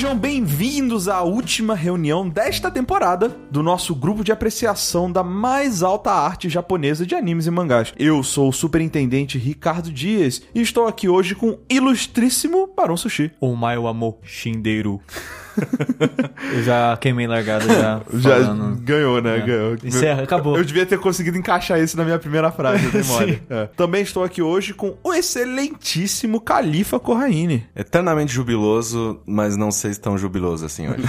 Sejam bem-vindos à última reunião desta temporada do nosso grupo de apreciação da mais alta arte japonesa de animes e mangás. Eu sou o superintendente Ricardo Dias e estou aqui hoje com o ilustríssimo Barão Sushi. O Maio Amor Shinderu. Eu já queimei largada já. Já falando. ganhou, né? É. Ganhou. Encerra, acabou. Eu devia ter conseguido encaixar isso na minha primeira frase. Sim. É. Também estou aqui hoje com o excelentíssimo Califa Corraine. Eternamente jubiloso, mas não sei se tão jubiloso assim hoje.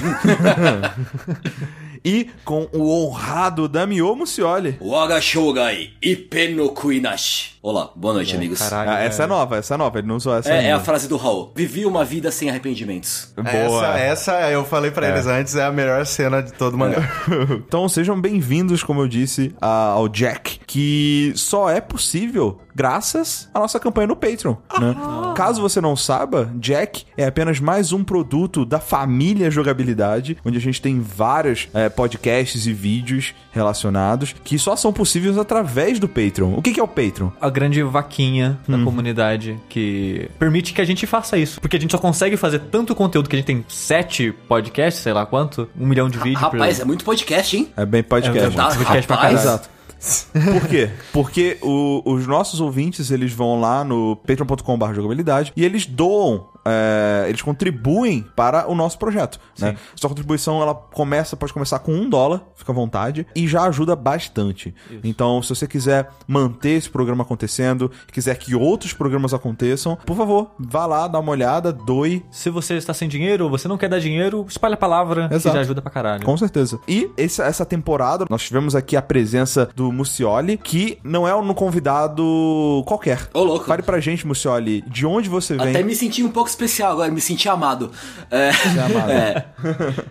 E com o honrado Damio Mucioli. Waga Shogai Ippen no Kuinashi. Olá, boa noite, amigos. Caralho. Ah, essa é nova, essa é nova, ele não usou essa É, ainda. é a frase do Raul. Vivi uma vida sem arrependimentos. Boa. Essa, essa, eu falei pra eles antes, é a melhor cena de todo mangá. Então sejam bem-vindos, como eu disse, ao Jack, que só é possível graças à nossa campanha no Patreon. né? Caso você não saiba, Jack é apenas mais um produto da família jogabilidade, onde a gente tem vários é, podcasts e vídeos relacionados que só são possíveis através do Patreon. O que, que é o Patreon? A grande vaquinha da Hum. comunidade que permite que a gente faça isso. Porque a gente só consegue fazer tanto conteúdo que a gente tem sete podcasts, sei lá quanto, um milhão de vídeos. por- Rapaz, é muito podcast, hein? É bem podcast. Tá, podcast pra rapaz. caralho. Exato. Por quê? Porque o- os nossos ouvintes, eles vão lá no patreon.com.br jogabilidade e eles doam, é, eles contribuem para o nosso projeto, né? Sua contribuição, ela começa, pode começar com um dólar, fica à vontade, e já ajuda bastante. Então, se você quiser manter esse programa acontecendo, quiser que outros programas aconteçam, por favor, vá lá, dá uma olhada, doe, Se você está sem dinheiro ou você não quer dar dinheiro, espalha a palavra, que Exato. já ajuda pra caralho. Com certeza. E esse- essa temporada, nós tivemos aqui a presença do Mucioli, que não é um convidado qualquer. Ô, louco. Fale pra gente, Mucioli, de onde você vem. Até me senti um pouco especial agora, me senti amado. É, amado. é.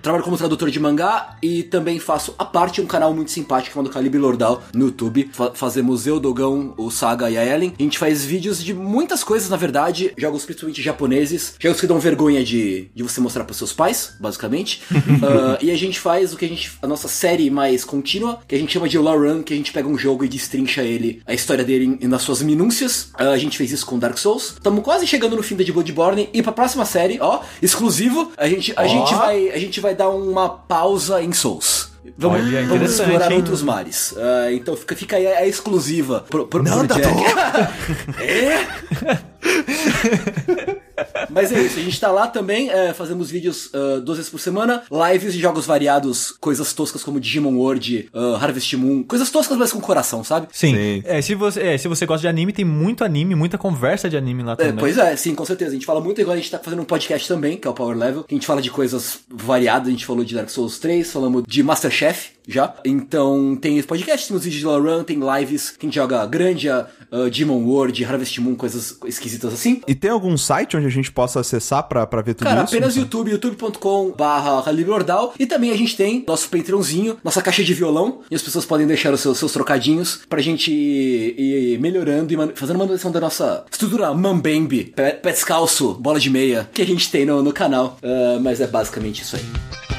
trabalho como tradutor de mangá e também faço a parte um canal muito simpático chamado Calibre Lordal no YouTube. Fa- fazemos eu, Dogão, o Saga e a Ellen. A gente faz vídeos de muitas coisas, na verdade, jogos principalmente japoneses, jogos que dão vergonha de, de você mostrar pros seus pais, basicamente. Ah, e a gente faz o que a gente. a nossa série mais contínua, que a gente chama de Law Run, que a gente pega um jogo e destrincha ele, a história dele em- nas suas minúcias. Ah, a gente fez isso com Dark Souls. Estamos quase chegando no fim da de Bloodborne. E pra próxima série, ó, exclusivo, a gente, a gente, vai, a gente vai dar uma pausa em Souls. Vamos, Olha, vamos explorar hein? outros mares. Ah, então fica, fica aí a exclusiva pro, pro, Não, pro Jack. é? Mas é isso, a gente tá lá também, é, fazemos vídeos ah, duas vezes por semana, lives de jogos variados, coisas toscas como Digimon World, ah, Harvest Moon, coisas toscas, mas com coração, sabe? Sim. Sim. É, se você, é, se você gosta de anime, tem muito anime, muita conversa de anime lá É, também. pois é, sim, com certeza. A gente fala muito, igual a gente tá fazendo um podcast também, que é o Power Level, que a gente fala de coisas variadas, a gente falou de Dark Souls 3, falamos de Masterchef já. Então tem esse podcast, tem os vídeos de La Run, tem lives, que a gente joga Grandia, uh, Demon World, Harvest Moon, coisas esquisitas assim. E tem algum site onde a gente possa acessar pra, pra ver tudo Cara, isso? apenas YouTube, youtube.com barra. E também a gente tem nosso Patreonzinho, nossa caixa de violão, e as pessoas podem deixar os seus, seus trocadinhos pra gente ir, ir melhorando e man- fazendo manutenção da nossa estrutura Mambembe, pé, pé descalço, bola de meia, que a gente tem no, no canal. Ah, mas é basicamente isso aí.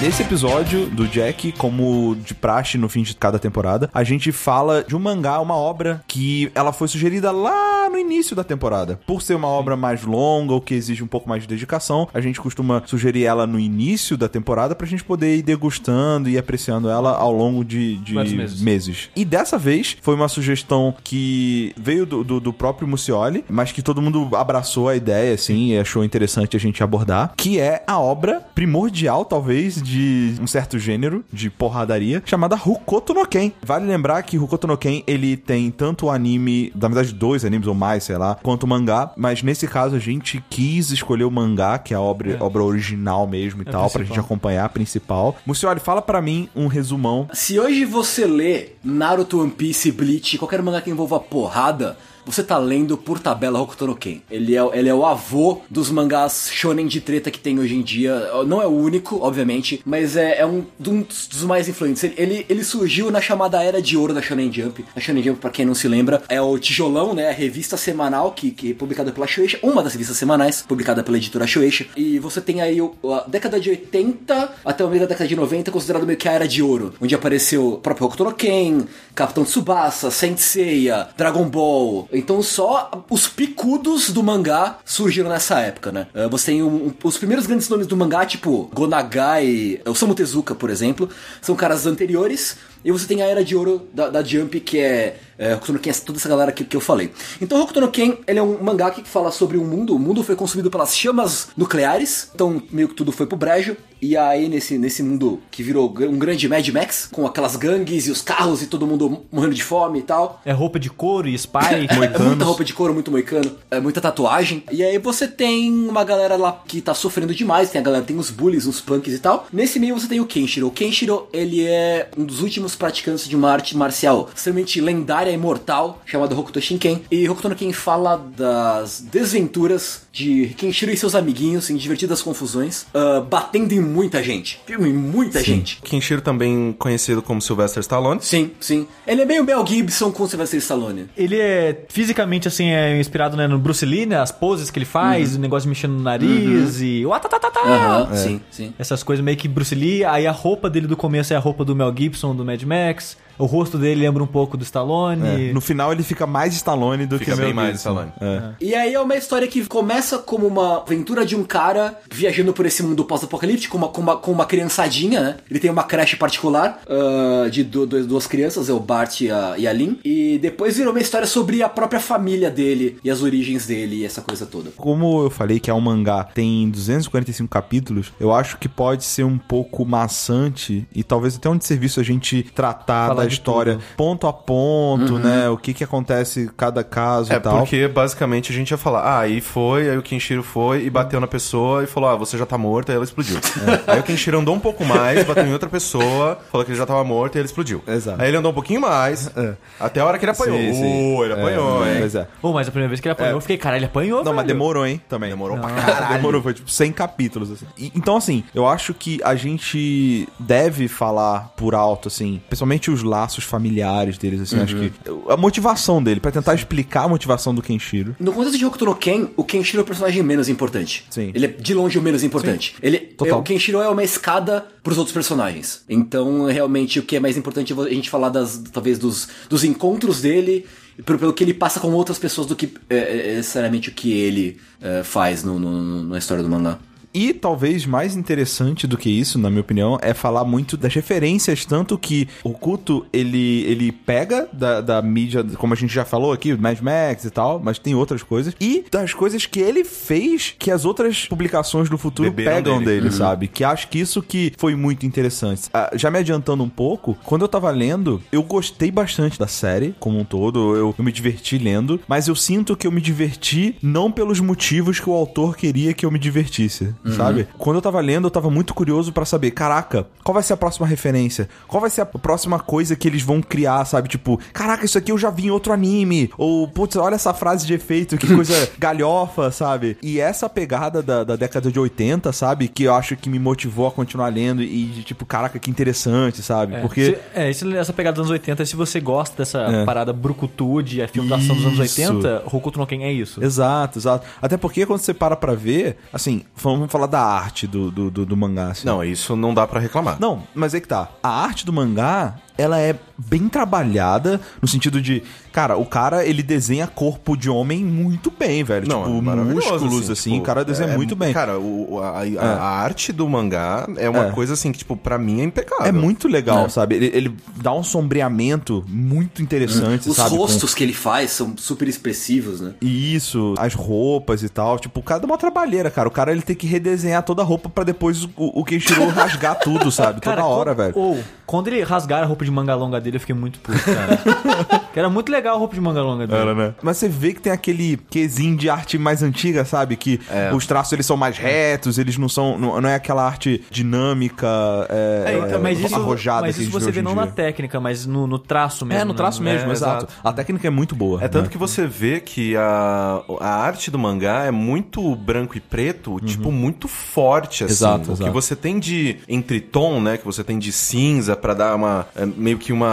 Nesse episódio do Jack, como de praxe no fim de cada temporada, a gente fala de um mangá, uma obra que ela foi sugerida lá no início da temporada. Por ser uma obra mais longa ou que exige um pouco mais de dedicação, a gente costuma sugerir ela no início da temporada pra gente poder ir degustando e apreciando ela ao longo de, de meses. meses. E dessa vez foi uma sugestão que veio do, do, do próprio Mucioli, mas que todo mundo abraçou a ideia, assim, e achou interessante a gente abordar, que é a obra primordial, talvez, de um certo gênero de porradaria, chamada Rukoto no Ken. Vale lembrar que Rukoto no Ken, ele tem tanto o anime, na verdade dois animes ou mais, sei lá, quanto o mangá, mas nesse caso a gente quis escolher o mangá, que é a obra, obra original mesmo e É tal, pra principal. gente acompanhar a principal. Mucioli, fala pra mim um resumão Se hoje você lê Naruto, One Piece, Bleach, qualquer mangá que envolva porrada, você tá lendo por tabela Hokuto no Ken. Ele é, ele é o avô dos mangás shonen de treta que tem hoje em dia. Não é o único, obviamente, mas é, é um, um dos mais influentes. Ele, ele, ele surgiu na chamada Era de Ouro da Shonen Jump. A Shonen Jump, pra quem não se lembra, é o tijolão, né? A revista semanal que, que é publicada pela Shueisha. Uma das revistas semanais, publicada pela editora Shueisha. E você tem aí a década de 80 até o meio da década de 90, considerado meio que a Era de Ouro. Onde apareceu o próprio Hokuto no Ken, Capitão Tsubasa, Saint Seiya, Dragon Ball. Então só os picudos do mangá surgiram nessa época, né? Uh, você tem um, um, os primeiros grandes nomes do mangá, tipo Gonagai, o Samu Tezuka, por exemplo, são caras anteriores. E você tem a Era de Ouro da, da Jump, que é é, Hokuto no Ken, toda essa galera que, que eu falei. Então, Hokuto no Ken, ele é um mangá que fala sobre o um mundo. O mundo foi consumido pelas chamas nucleares, então meio que tudo foi pro brejo. E aí, nesse, nesse mundo que virou um grande Mad Max, com aquelas gangues e os carros e todo mundo morrendo de fome e tal. É roupa de couro e spy, é muita roupa de couro, muito moicano, é muita tatuagem. E aí você tem uma galera lá que tá sofrendo demais, tem a galera, tem os bullies, os punks e tal. Nesse meio você tem o Kenshiro. O Kenshiro, ele é um dos últimos praticantes de uma arte marcial extremamente lendária imortal chamada Hokuto Shinken. E Hokuto no Ken fala das desventuras de Kenshiro e seus amiguinhos em divertidas confusões, uh, batendo em muita gente. Em muita sim. gente. Kenshiro também conhecido como Sylvester Stallone. Sim, sim. Ele é meio Mel Gibson com Sylvester Stallone. Ele é fisicamente assim é inspirado né, no Bruce Lee, né, as poses que ele faz, uhum. o negócio mexendo no nariz uhum. e. Uhum, é. Sim, sim. Essas coisas meio que Bruce Lee, aí a roupa dele do começo é a roupa do Mel Gibson, do Mad Max. O rosto dele lembra um pouco do Stallone. É. No final ele fica mais Stallone do fica que bem mais Stallone. É. E aí é uma história que começa como uma aventura de um cara viajando por esse mundo pós-apocalíptico com uma, com, uma, com uma criançadinha, né? Ele tem uma creche particular uh, de do, do, duas crianças, é o Bart e a, e a Lynn. E depois virou uma história sobre a própria família dele e as origens dele e essa coisa toda. Como eu falei que é um mangá, tem 245 capítulos, eu acho que pode ser um pouco maçante e talvez até um desserviço a gente tratar história tudo. ponto a ponto, né? O que que acontece cada caso É, e tal. porque basicamente a gente ia falar, ah, aí foi, aí o Kenshiro foi e bateu na pessoa e falou, ah, você já tá morto, aí ela explodiu. Aí o Kenshiro andou um pouco mais, bateu em outra pessoa, falou que ele já tava morto e ele explodiu. Exato. Aí ele andou um pouquinho mais, até a hora que ele apanhou. Sim, sim. Uh, ele apanhou, é, hein? Pois é. Pô, mas a primeira vez que ele apanhou, eu fiquei, caralho, ele apanhou, Não, mas velho. demorou, hein? Também. Demorou pra caralho. Demorou, foi tipo 100 capítulos, assim. E- então, assim, eu acho que a gente deve falar por alto, assim, principalmente os laços familiares deles, assim, acho que a motivação dele, pra tentar explicar a motivação do Kenshiro. No contexto de Hokuto no Ken, o Kenshiro é o personagem menos importante. Sim. Ele é de longe o menos importante. Ele, Total. O Kenshiro é uma escada pros outros personagens. Então, realmente, o que é mais importante é a gente falar das, talvez, dos, dos encontros dele, pelo, pelo que ele passa com outras pessoas do que é, é, necessariamente o que ele é, faz no, no- na história do mangá. E talvez mais interessante do que isso, na minha opinião, é falar muito das referências, tanto que o culto ele, ele pega da, da mídia, como a gente já falou aqui, Mad Max e tal, mas tem outras coisas, e das coisas que ele fez que as outras publicações do futuro Beberam pegam dele. dele, sabe? Que acho que isso que foi muito interessante. Ah, já me adiantando um pouco, quando eu tava lendo, eu gostei bastante da série como um todo, eu, eu me diverti lendo, mas eu sinto que eu me diverti não pelos motivos que o autor queria que eu me divertisse, sabe? Quando eu tava lendo, eu tava muito curioso pra saber, caraca, qual vai ser a próxima referência? Qual vai ser a próxima coisa que eles vão criar, sabe? Tipo, caraca, isso aqui eu já vi em outro anime. Ou, putz, olha essa frase de efeito, que coisa galhofa, sabe? E essa pegada da, da década de 80, sabe? Que eu acho que me motivou a continuar lendo e, tipo, caraca, que interessante, sabe? É, Porque. se- é, esse- essa pegada dos anos 80, se você gosta dessa É. parada brucutu de é filme da ação dos anos Isso. 80, Hokuto no Ken é isso. Exato, exato. Até porque quando você para pra ver, assim, vamos falar da arte do, do, do, do mangá. Assim. Não, isso não dá pra reclamar. Não, mas é que tá. A arte do mangá, ela é bem trabalhada no sentido de, cara, o cara ele desenha corpo de homem muito bem, velho. Não, tipo, é músculos assim, tipo, o cara desenha é- muito bem. Cara, o- a, a- a arte do mangá é uma É. coisa assim que, tipo, pra mim é impecável. é muito legal, É. sabe? Ele, ele dá um sombreamento muito interessante, Os sabe? Com- rostos que ele faz são super expressivos, né? Isso, as roupas e tal. Tipo, o cara dá uma trabalheira, cara. O cara ele tem que redesenhar toda a roupa pra depois o, o Kenshiro rasgar tudo, sabe? Toda hora, quando- velho. Ou, quando ele rasgar a roupa de manga longa dele, eu fiquei muito puto, cara. que era muito legal a roupa de manga longa dele. Era, né? Mas você vê que tem aquele quesinho de arte mais antiga, sabe? Que os traços eles são mais retos, eles não são. Não, não é aquela arte dinâmica, é, É, então, mas isso, arrojada mas que a isso gente você vê não em na dia. técnica, mas no, no traço mesmo. É, no traço né? mesmo, É, exato. exato. A técnica é muito boa. É tanto né? que você vê que a, a arte do mangá é muito branco e preto, tipo, muito forte, assim. Exato, o que exato. você tem de entre tom, né? Que você tem de cinza pra dar uma. é, meio que uma.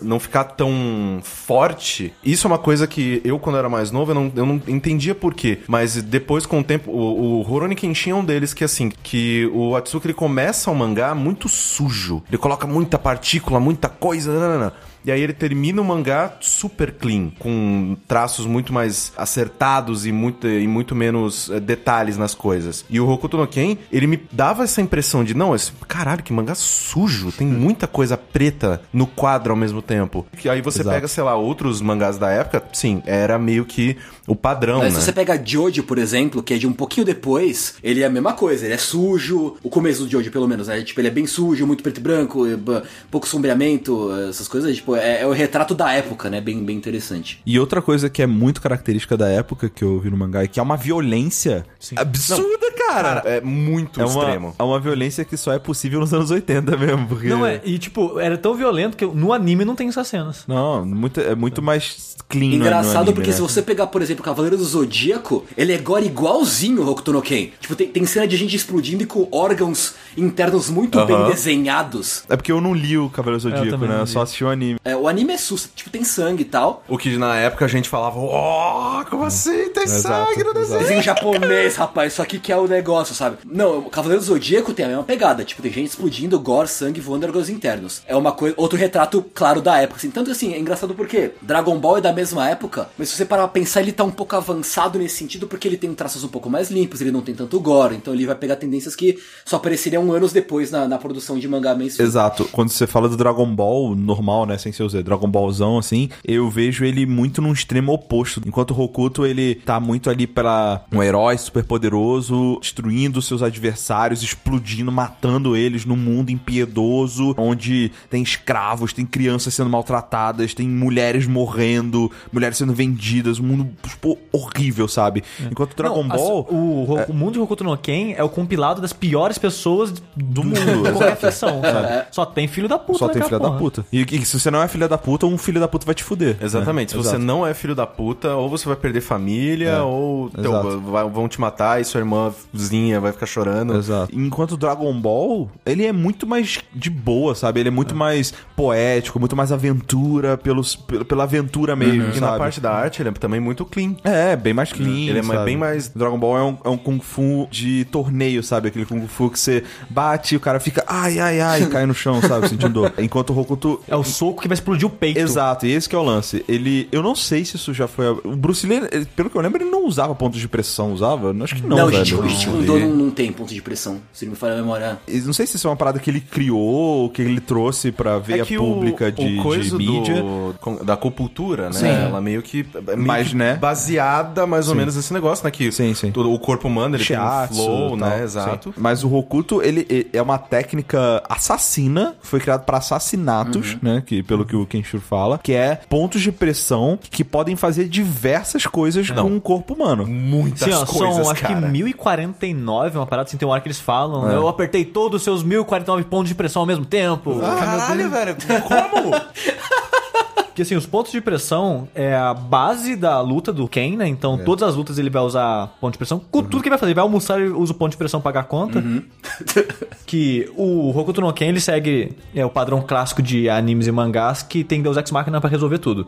Não ficar tão forte. Isso é uma coisa que eu, quando era mais novo, eu não, eu não entendia por quê. Mas depois, com o tempo, o, o Rurouni Kenshin é um deles que, assim, que o Atsuki ele começa o mangá muito sujo. Ele coloca muita partícula, muita coisa. E aí ele termina o mangá super clean, com traços muito mais acertados e muito, e muito menos eh, detalhes nas coisas. E o Hokuto no Ken, ele me dava essa impressão de, não, esse, caralho, que mangá sujo, tem muita coisa preta no quadro ao mesmo tempo. E aí você Exato. pega, sei lá, outros mangás da época, sim, era meio que o padrão, Mas né? se você pega Jojo, por exemplo, que é de um pouquinho depois, ele é a mesma coisa, ele é sujo, o começo do Jojo, pelo menos, né? Tipo, ele é bem sujo, muito preto e branco, e, bah, pouco sombreamento, essas coisas, tipo, é, é o retrato da época, né? Bem, bem interessante. E outra coisa que é muito característica da época que eu vi no mangá é que é uma violência absurda, cara. Cara, é muito é uma, extremo. é uma violência que só é possível nos anos 80 mesmo, porque... Não é, e tipo, era tão violento que no anime não tem essas cenas. Não, muito, é muito mais clean no- no Engraçado anime, porque né? se você pegar, por exemplo, o Cavaleiro do Zodíaco, ele é gore igualzinho o Hokuto no Ken. Tipo, tem, tem cena de gente explodindo e com órgãos internos muito bem desenhados. É porque eu não li o Cavaleiro Zodíaco, também né? Eu só assisti o anime. É, o anime é susto, tipo, tem sangue e tal. O que na época a gente falava, ó, como assim? Tem Exato, sangue no desenho. Desenho japonês, rapaz, isso aqui que é o negócio, sabe? Não, o Cavaleiro do Zodíaco tem a mesma pegada. Tipo, tem gente explodindo, gore, sangue, voando órgãos internos. É uma coisa, outro retrato claro da época, assim. Tanto assim, é engraçado porque Dragon Ball é da mesma época, mas se você parar pra pensar, ele tá um pouco avançado nesse sentido porque ele tem traços um pouco mais limpos, ele não tem tanto gore, então ele vai pegar tendências que só apareceriam anos depois na, na produção de mangá mainstream. Exato. Quando você fala do Dragon Ball normal, né? Sem ser o Dragon Ballzão, assim, eu vejo ele muito num extremo oposto. Enquanto o Hokuto, ele tá muito ali pra um herói super poderoso, destruindo seus adversários, explodindo, matando eles num mundo impiedoso, onde tem escravos, tem crianças sendo maltratadas, tem mulheres morrendo, mulheres sendo vendidas, um mundo tipo, horrível, sabe? Enquanto o Dragon Não, Ball. assim, o, Ro- o mundo de Hokuto no Ken é o compilado das piores pessoas do mundo. mundo, Qualquer ficção, sabe? Só tem filho da puta Só tem filha da puta. E, e se você não é filha da puta, um filho da puta vai te fuder. Exatamente. né? Se você Exato. não é filho da puta, ou você vai perder família, É. ou teu- vai- vão te matar e sua irmãzinha vai ficar chorando. Exato. Enquanto o Dragon Ball, ele é muito mais de boa, sabe? Ele é muito mais poético, muito mais aventura pelos, pela aventura mesmo, E sabe? na parte da arte, ele é também muito clean. É, bem mais clean. Ele é sabe? bem mais- Dragon Ball é um, é um Kung Fu de torneio, sabe? Aquele Kung Fu que você bate e o cara fica ai, ai, ai, e cai no chão, sabe? Sentindo dor. Enquanto o Hokuto. É o soco que vai explodir o peito. Exato, e esse que é o lance. Ele. Eu não sei se isso já foi. O Bruce Lee, ele- pelo que eu lembro, ele não usava pontos de pressão, usava? Acho que não. Não, velho. gente, o Não. Jeet não, não tem ponto de pressão, se não me falha a memória. Não sei se isso é uma parada que ele criou, que ele trouxe pra veia que pública de, de coisa mídia. do- da acupuntura, né? Sim. Ela meio que é meio Mas, que né? Baseada mais ou menos nesse negócio, né? Que Sim, sim. todo- o corpo humano ele Shiatsu tem um flow, e tal, né? sim. Exato. Mas o Hokuto, ele, ele é uma técnica assassina, foi criado para assassinatos, né? Que, pelo que o Kenshiro fala, que é pontos de pressão que podem fazer diversas coisas Não. com o corpo humano. Muitas Sim, ó, coisas, são acho cara. que 1049, uma parada assim, tem uma hora que eles falam. É. Eu apertei todos os seus 1049 pontos de pressão ao mesmo tempo. Caralho, velho. Como? Porque assim, os pontos de pressão é a base da luta do Ken, né? Então, É. todas as lutas ele vai usar ponto de pressão. Com Uhum. tudo que ele vai fazer, ele vai almoçar e usa o ponto de pressão pra pagar a conta. que o Hokuto no Ken, ele segue é, o padrão clássico de animes e mangás que tem Deus Ex Machina pra resolver tudo.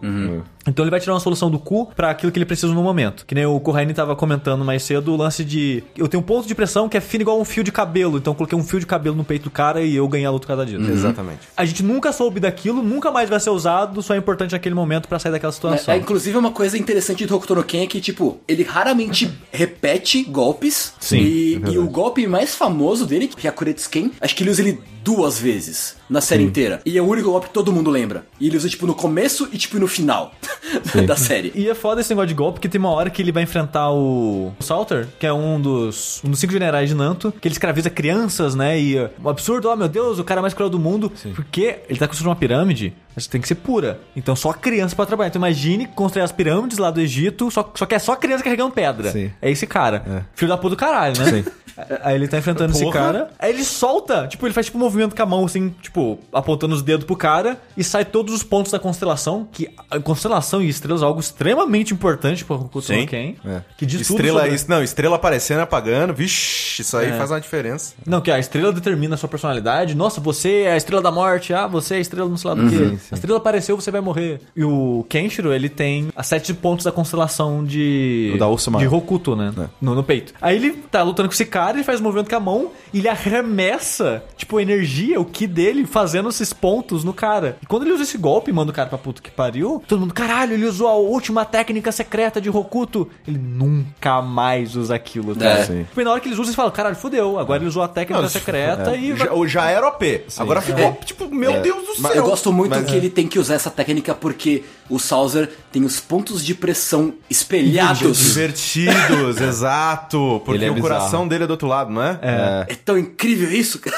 Então ele vai tirar uma solução do cu pra aquilo que ele precisa no momento. Que nem o Corraine tava comentando mais cedo, o lance de... Eu tenho um ponto de pressão que é fino igual um fio de cabelo. Então eu coloquei um fio de cabelo no peito do cara e eu ganhei a luta por causa disso. Exatamente. A gente nunca soube daquilo, nunca mais vai ser usado, só é importante naquele momento pra sair daquela situação. É, é, inclusive, uma coisa interessante do Hokuto no Ken é que, tipo, ele raramente repete golpes. Sim, E, é e o golpe mais famoso dele, que é a Kuretsuken, acho que ele usa ele duas vezes na série inteira. E é o único golpe que todo mundo lembra. E ele usa, tipo, no começo e, tipo, no final da série. E é foda esse negócio de golpe, porque tem uma hora que ele vai enfrentar o Salter, que é um dos, um dos cinco generais de Nanto, que ele escraviza crianças, né? E o absurdo, oh meu Deus, o cara mais cruel do mundo. Porque ele tá construindo uma pirâmide, mas tem que ser pura. Então só criança pra trabalhar. Então imagine construir as pirâmides lá do Egito, só, só que é só criança carregando pedra. Sim. É esse cara. Filho da puta do caralho, né? Sim. Aí ele tá enfrentando esse Porra. cara. Aí ele solta, tipo, ele faz tipo um movimento com a mão, assim, tipo, apontando os dedos pro cara e sai todos os pontos da constelação. Que a constelação e estrelas é algo extremamente importante pro Hokuto Sim. no Ken. É. Que diz tudo Estrela, sobre... isso, não, estrela aparecendo, apagando, vixe, isso aí faz uma diferença. Não, que a estrela determina a sua personalidade. Nossa, você é a estrela da morte. Ah, você é a estrela não sei lá do quê. A estrela apareceu, você vai morrer. E o Kenshiro, ele tem as sete pontos da constelação de... O da Ursa. De Hokuto, né? No, no peito. Aí ele tá lutando com esse cara, ele faz um movimento com a mão e ele arremessa, tipo, a energia, o ki dele, fazendo esses pontos no cara. E quando ele usa esse golpe e manda o cara pra puta que pariu, todo mundo, caralho, ele usou a última técnica secreta de Hokuto. Ele nunca mais usa aquilo, tá? É. Sim. Tipo, na hora que eles usam, eles falam, caralho, fudeu. Agora ele usou a técnica Não, secreta e... Já, já era OP. Agora ficou, tipo, meu Deus do céu. Eu gosto muito mas que ele tem que usar essa técnica porque o Sauser tem os pontos de pressão espelhados. Divertidos, exato. Porque é o bizarro. coração dele é do outro lado, não é? É, É tão incrível isso, cara.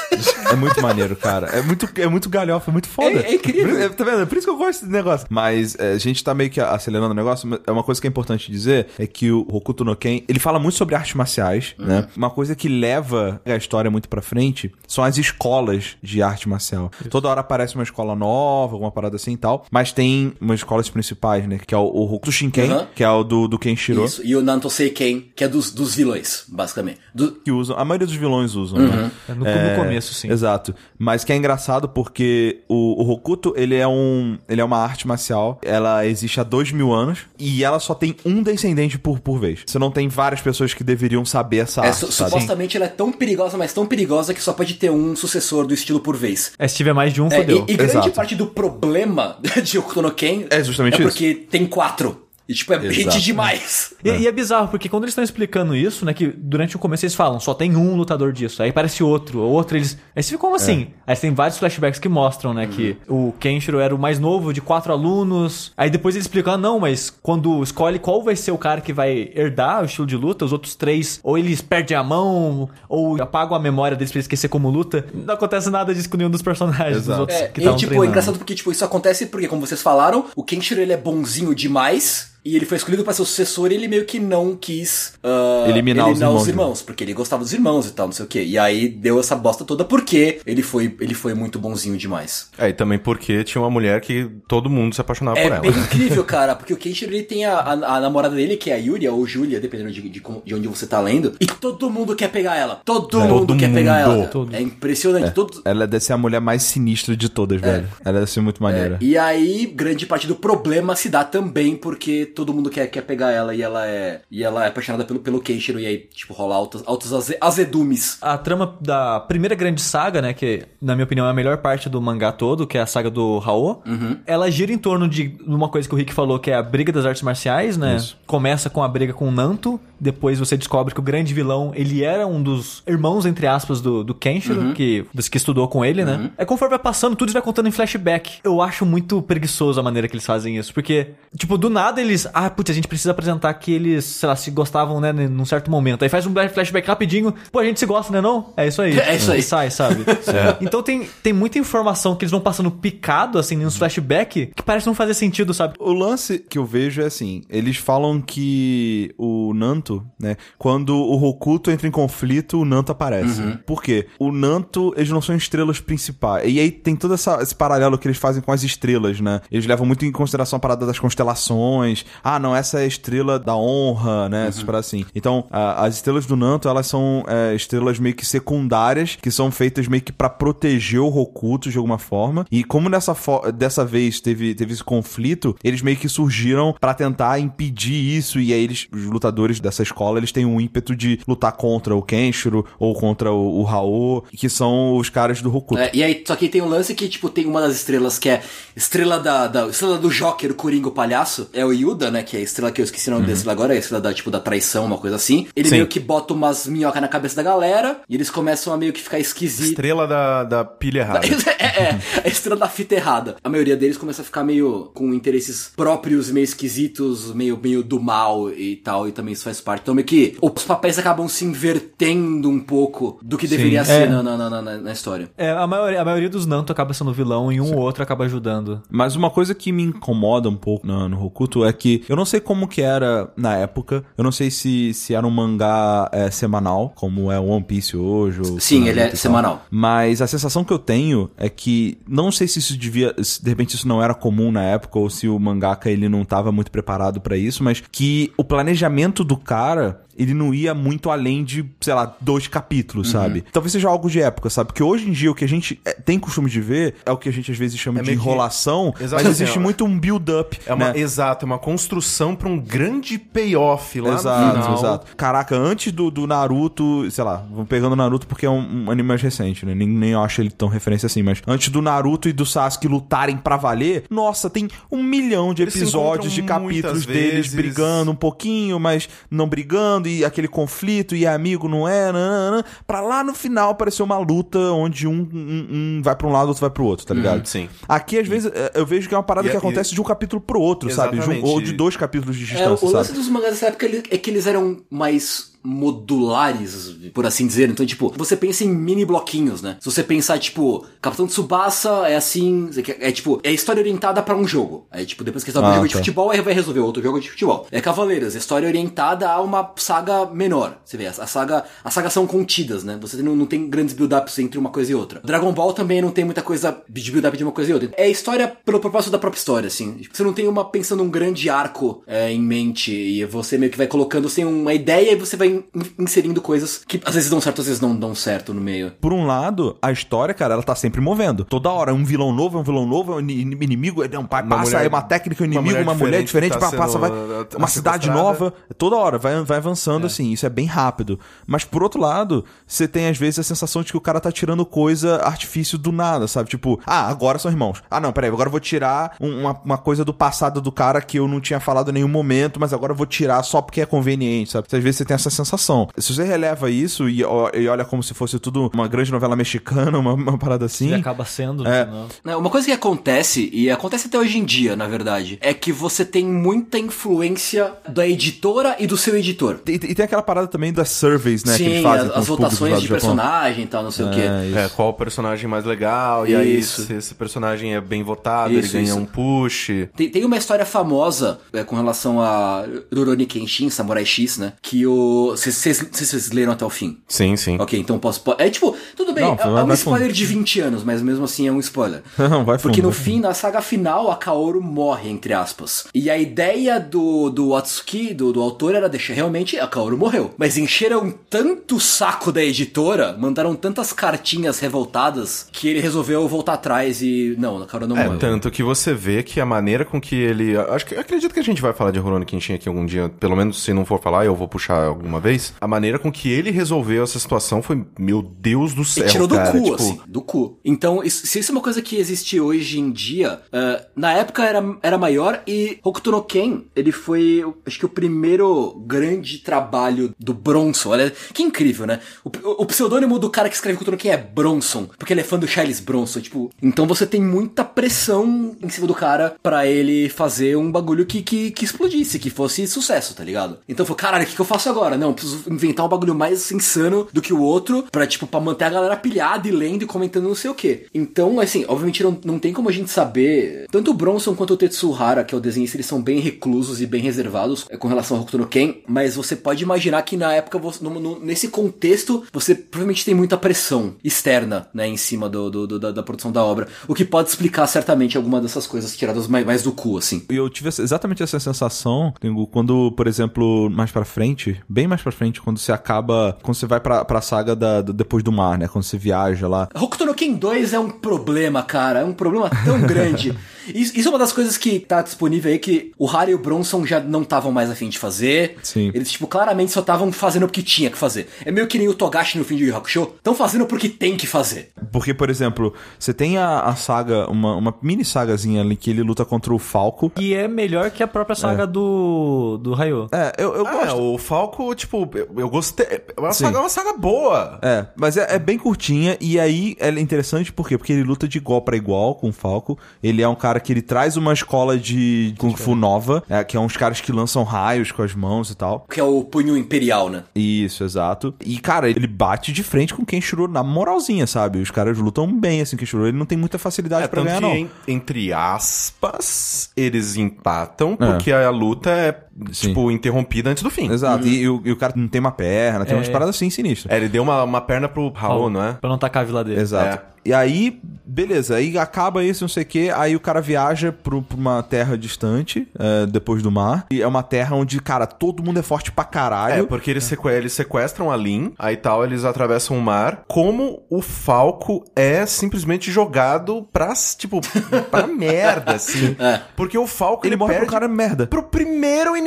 é muito maneiro, cara. É muito, é muito galhofa, é muito foda. É- é incrível. É, Tá vendo? É por isso que eu gosto desse negócio. Mas é, a gente tá meio que acelerando o negócio. mas É uma coisa que é importante dizer é que o Hokuto no Ken, ele fala muito sobre artes marciais, né? Uma coisa que leva a história muito pra frente são as escolas de arte marcial. Toda hora aparece uma escola nova, alguma parada assim e tal. Mas tem umas escolas principais, né? Que é o, o Hokuto Shinken, Uhum. que é o do, do Kenshiro. Isso. E o Nanto Seiken, que é dos, dos vilões, basicamente. Do- que usam, a maioria dos vilões usam, né? É, no- no começo, sim. Exato. Mas que é engraçado porque o, o Hokuto, ele é um. Ele é uma arte marcial. Ela existe há dois mil anos e ela só tem um descendente por, por vez. Você não tem várias pessoas que deveriam saber essa é, arte. su- sabe? supostamente ela é tão perigosa, mas tão perigosa que só pode ter um sucessor do estilo por vez. É, se tiver mais de um, É, fodeu. e, e grande Exato. parte do problema de Hokuto no Ken É justamente é porque tem quatro. E tipo, é Exato. demais. E, e é bizarro, porque quando eles estão explicando isso, né, que durante o começo eles falam, só tem um lutador disso, aí parece outro, outro, eles... Aí você fica como assim? Aí tem vários flashbacks que mostram, né, que o Kenshiro era o mais novo de quatro alunos, aí depois eles explicam, ah, não, mas quando escolhe qual vai ser o cara que vai herdar o estilo de luta, os outros três, ou eles perdem a mão, ou apagam a memória deles pra esquecer como luta, não acontece nada disso com nenhum dos personagens dos Exato. outros É, que e tipo, é treinando. engraçado porque tipo, isso acontece porque, como vocês falaram, o Kenshiro ele é bonzinho demais. E ele foi escolhido pra ser o sucessor e ele meio que não quis ah, Eliminar os irmãos, né? porque ele gostava dos irmãos e tal, não sei o quê. E aí deu essa bosta toda porque ele foi, ele foi muito bonzinho demais. É, e também porque tinha uma mulher que todo mundo se apaixonava É por ela. bem incrível, cara, porque o Kenshiro ele tem a, a, a namorada dele, que é a Yuria ou Julia, dependendo de, de, de onde você tá lendo, e todo mundo quer pegar ela. Todo mundo Todo quer pegar mundo. ela. cara. Todo. É impressionante. Todo, Ela deve ser a mulher mais sinistra de todas, velho. Ela deve ser muito maneira. E aí, grande parte do problema se dá também porque todo mundo quer, quer pegar ela e ela é e ela é apaixonada pelo, pelo Kenshiro e aí, tipo, rola altos, altos aze- azedumes. A trama da primeira grande saga, né, que na minha opinião é a melhor parte do mangá todo, que é a saga do Hao, ela gira em torno de uma coisa que o Rick falou, que é a briga das artes marciais, né? Começa com a briga com o Nanto, depois você descobre que o grande vilão, ele era um dos irmãos, entre aspas, do, do Kenshiro, que, dos que estudou com ele, né? É conforme vai passando, tudo isso vai contando em flashback. Eu acho muito preguiçoso a maneira que eles fazem isso, porque, tipo, do nada eles, ah, putz, a gente precisa apresentar que eles, sei lá, se gostavam, né, num certo momento. Aí faz um flashback rapidinho, pô, a gente se gosta, né, não? É isso aí. É isso aí. E sai, sabe? Então tem, tem muita informação que eles vão passando picado, assim, nos flashback, que parece não fazer sentido, sabe? O lance que eu vejo é assim, eles falam que o Nanto, né, quando o Hokuto entra em conflito, o Nanto aparece. Por quê? O Nanto, eles não são estrelas principais. E aí tem todo essa- esse paralelo que eles fazem com as estrelas, né? Eles levam muito em consideração a parada das constelações. Ah, não, essa é a estrela da honra, né? Essas paradas assim. Então, a- as estrelas do Nanto, elas são é, estrelas meio que secundárias, que são feitas meio que pra proteger o Hokuto de alguma forma. E como nessa dessa vez teve, teve esse conflito, eles meio que surgiram pra tentar impedir isso. E aí eles, os lutadores dessa escola, eles têm um ímpeto de lutar contra o Kenshiro ou contra o, o Hao, que são os caras do Hokuto. É, e aí, só que tem um lance que, tipo, tem uma das estrelas que é estrela da, da estrela do Joker, o Coringa, o palhaço, é o Yudo. Yoda, né, que é a estrela que eu esqueci o nome desse agora, é a estrela da, tipo, da traição, uma coisa assim, ele Sim. meio que bota umas minhocas na cabeça da galera, e eles começam a meio que ficar esquisitos. Estrela da, da pilha errada. É, é, a estrela da fita errada. A maioria deles começa a ficar meio com interesses próprios, meio esquisitos, meio, meio do mal e tal, e também isso faz parte. Então, meio que os papéis acabam se invertendo um pouco do que deveria ser É. na, na, na, na- na história. É, a maioria, a maioria dos Nanto acaba sendo vilão e um ou outro acaba ajudando. Mas uma coisa que me incomoda um pouco no, no Hokuto é que eu não sei como que era na época. Eu não sei se, se era um mangá é, semanal, como é o One Piece hoje. ou Sim, ele é semanal. Mas a sensação que eu tenho é que não sei se isso devia, se de repente isso não era comum na época ou se o mangaka ele não tava muito preparado pra isso, mas que o planejamento do cara cara ele não ia muito além de, sei lá, dois Uhum. capítulos, sabe? Talvez seja algo de época, sabe? Porque hoje em dia o que a gente é, tem costume de ver é o que a gente às vezes chama É de meio que- enrolação, mas existe ó. muito um build-up. É uma, né? Exato, é uma construção pra um grande payoff lá Exato, no final. exato. Caraca, antes do, do Naruto, sei lá, vou pegando o Naruto porque é um, um anime mais recente, né? Nem, nem eu acho ele tão referência assim, mas antes do Naruto e do Sasuke lutarem pra valer, nossa, tem um milhão de episódios de capítulos muitas deles vezes. brigando um pouquinho, mas não brigando, e aquele conflito, e é amigo, não é, nananã, pra lá no final aparecer uma luta onde um, um, um vai pra um lado, outro vai pro outro, tá ligado? sim. Aqui, às vezes, é, eu vejo que é uma parada e- que acontece de um capítulo pro outro, sabe? De um- Exatamente. ou de dois capítulos de É, distância, o lance sabe? dos mangás dessa época é que eles eram mais modulares, por assim dizer. Então, tipo, você pensa em mini bloquinhos, né? Se você pensar, tipo, Capitão Tsubasa é assim, é, é, tipo, é história orientada pra um jogo. É tipo, depois que resolve Ah, um jogo de tá. futebol, aí vai resolver outro jogo de futebol. É Cavaleiros, é história orientada a uma saga menor. Você vê, a, a saga, as sagas são contidas, né? Você não, não tem grandes build-ups entre uma coisa e outra. Dragon Ball também não tem muita coisa de build-up de uma coisa e outra. É história pelo propósito da própria história, assim. Você não tem uma pensando um grande arco é, em mente e você meio que vai colocando assim uma ideia e você vai in- inserindo coisas que às vezes dão certo, às vezes não dão certo no meio. Por um lado, a história, cara, ela tá sempre movendo. Toda hora, um vilão novo, é um vilão novo, é um ini- inimigo, é um pai, Uma passa, mulher- é uma técnica, um uma inimigo, mulher uma mulher diferente diferente, tá passa, vai. uh, Uma cidade nova. Toda hora, vai, vai avançando assim. Isso é bem rápido. Mas por outro lado, você tem às vezes a sensação de que o cara tá tirando coisa artifício do nada, sabe? Tipo, ah, agora são irmãos. Ah, não, peraí, agora eu vou tirar um- uma, uma coisa do passado do cara que eu não tinha falado em nenhum momento, mas agora eu vou tirar só porque é conveniente, sabe? Às vezes você tem essa sensação. Se você releva isso e, e olha como se fosse tudo uma grande novela mexicana, uma, uma parada assim. E acaba sendo É. final. Né, Uma coisa que acontece, e acontece até hoje em dia, na verdade, é que você tem muita influência da editora e do seu editor. E, e tem aquela parada também das surveys, né? que Sim, eles fazem as, as votações de personagem e tal, não sei o quê. É, É, qual o personagem mais legal, e aí Isso. se esse personagem é bem votado, Isso, ele ganha isso. um push. Tem, tem uma história famosa é, com relação a Rurouni Kenshin, Samurai X, né? Que o. Vocês- leram até o fim? Sim, sim. Ok, então posso. po- É tipo, tudo bem, Não, é, vai- é um spoiler fundo. de 20 anos, mas mesmo assim é um spoiler. Não, vai Porque fundo, no vai fim, na saga final, a Kaoru morre, entre aspas. E a ideia do, do Atsuki, do, do autor, era deixar realmente a Kaoru morreu. Mas encheram tanto o saco da editora, mandaram tantas cartinhas revoltadas, que ele resolveu voltar atrás e. Não, a Kaoru não É, morreu. tanto que você vê que a maneira com que ele. Acho que acredito que a gente vai falar de Rurouni Kenshin aqui algum dia. Pelo menos se não for falar, eu vou puxar alguma vez. A maneira com que ele resolveu essa situação foi, meu Deus do céu. Ele tirou do cara, cu, tipo, assim, do cu. Então, isso- se isso é uma coisa que existe hoje em dia, eh, na época era, era maior e Hokuto no Ken, ele foi, acho que o primeiro grande trabalho do Bronson. Olha, que incrível, né? O, o- o pseudônimo do cara que escreve Hokuto no Ken é Bronson, porque ele é fã do Charles Bronson, tipo... Então você tem muita pressão em cima do cara pra ele fazer um bagulho que, que, que explodisse, que fosse sucesso, tá ligado? Então foi, caralho, o que, que eu faço agora? Não, eu preciso inventar um bagulho mais insano do que o outro pra, tipo, pra manter a galera pilhada e lendo e comentando não sei o que. Então, assim, obviamente não, não tem como a gente saber. Tanto o Bronson quanto o Tetsuhara, que é o desenhista, eles são bem reclusos e bem reservados é, com relação ao Hokuto no Ken, mas você pode imaginar que na época, você- no- no- nesse contexto, você provavelmente tem muita pressão externa, né, em cima do, do- do- da, da produção da obra, o que pode explicar certamente alguma dessas coisas tiradas mais, mais do cu, assim. E eu tive exatamente essa sensação quando, por exemplo, mais pra frente, bem mais pra frente, quando você acaba, quando você vai pra, pra saga da, do- depois do mar, né? Quando você viaja lá. Hokuto no Ken 2 é um problema, cara. É um problema tão grande. Isso, isso é uma das coisas que tá disponível aí que o Harry e o Bronson já não estavam mais afim de fazer. Sim. Eles, tipo, claramente só estavam fazendo o que tinha que fazer. É meio que nem o Togashi no fim de Yu Yu Hakusho. Estão fazendo porque tem que fazer. Porque, por exemplo, você tem a, a saga, uma, uma mini sagazinha ali que ele luta contra o Falco. E é melhor que a própria saga do, do Raio. É, eu, eu Ah, gosto. o Falco, tipo, eu, eu gostei. É uma, saga, é uma saga boa. É, mas é, é bem curtinha e aí é interessante por quê? Porque ele luta de igual pra igual com o Falco. Ele é um cara que ele traz uma escola de Kung Fu nova, é, que é uns caras que lançam raios com as mãos e tal. Que é o punho imperial, né? Isso, exato. E, cara, ele bate de frente com quem Kenshiro na moralzinha, sabe? Os caras lutam bem, assim, Kenshiro. Ele não tem muita facilidade É, pra tanto ganhar, que, não. en- entre aspas, eles empatam, porque a luta é, Sim. tipo, interrompida antes do fim. Exato. E, e o, e o cara não tem uma perna, tem É. umas paradas assim sinistras. É, ele deu uma, uma perna pro Raul, não é? Pra não tacar a vila dele. Exato. É. E aí, beleza, aí acaba isso, não sei o que, aí o cara viaja pro, pra uma terra distante, é, depois do mar, e é uma terra onde, cara, todo mundo é forte pra É, caralho. porque eles, seque- eles sequestram a Lin, aí tal, eles atravessam o mar. Como o Falco é simplesmente jogado pra, tipo, pra merda, assim. É. Porque o Falco, ele, morre perde pro cara merda. pro primeiro inimigo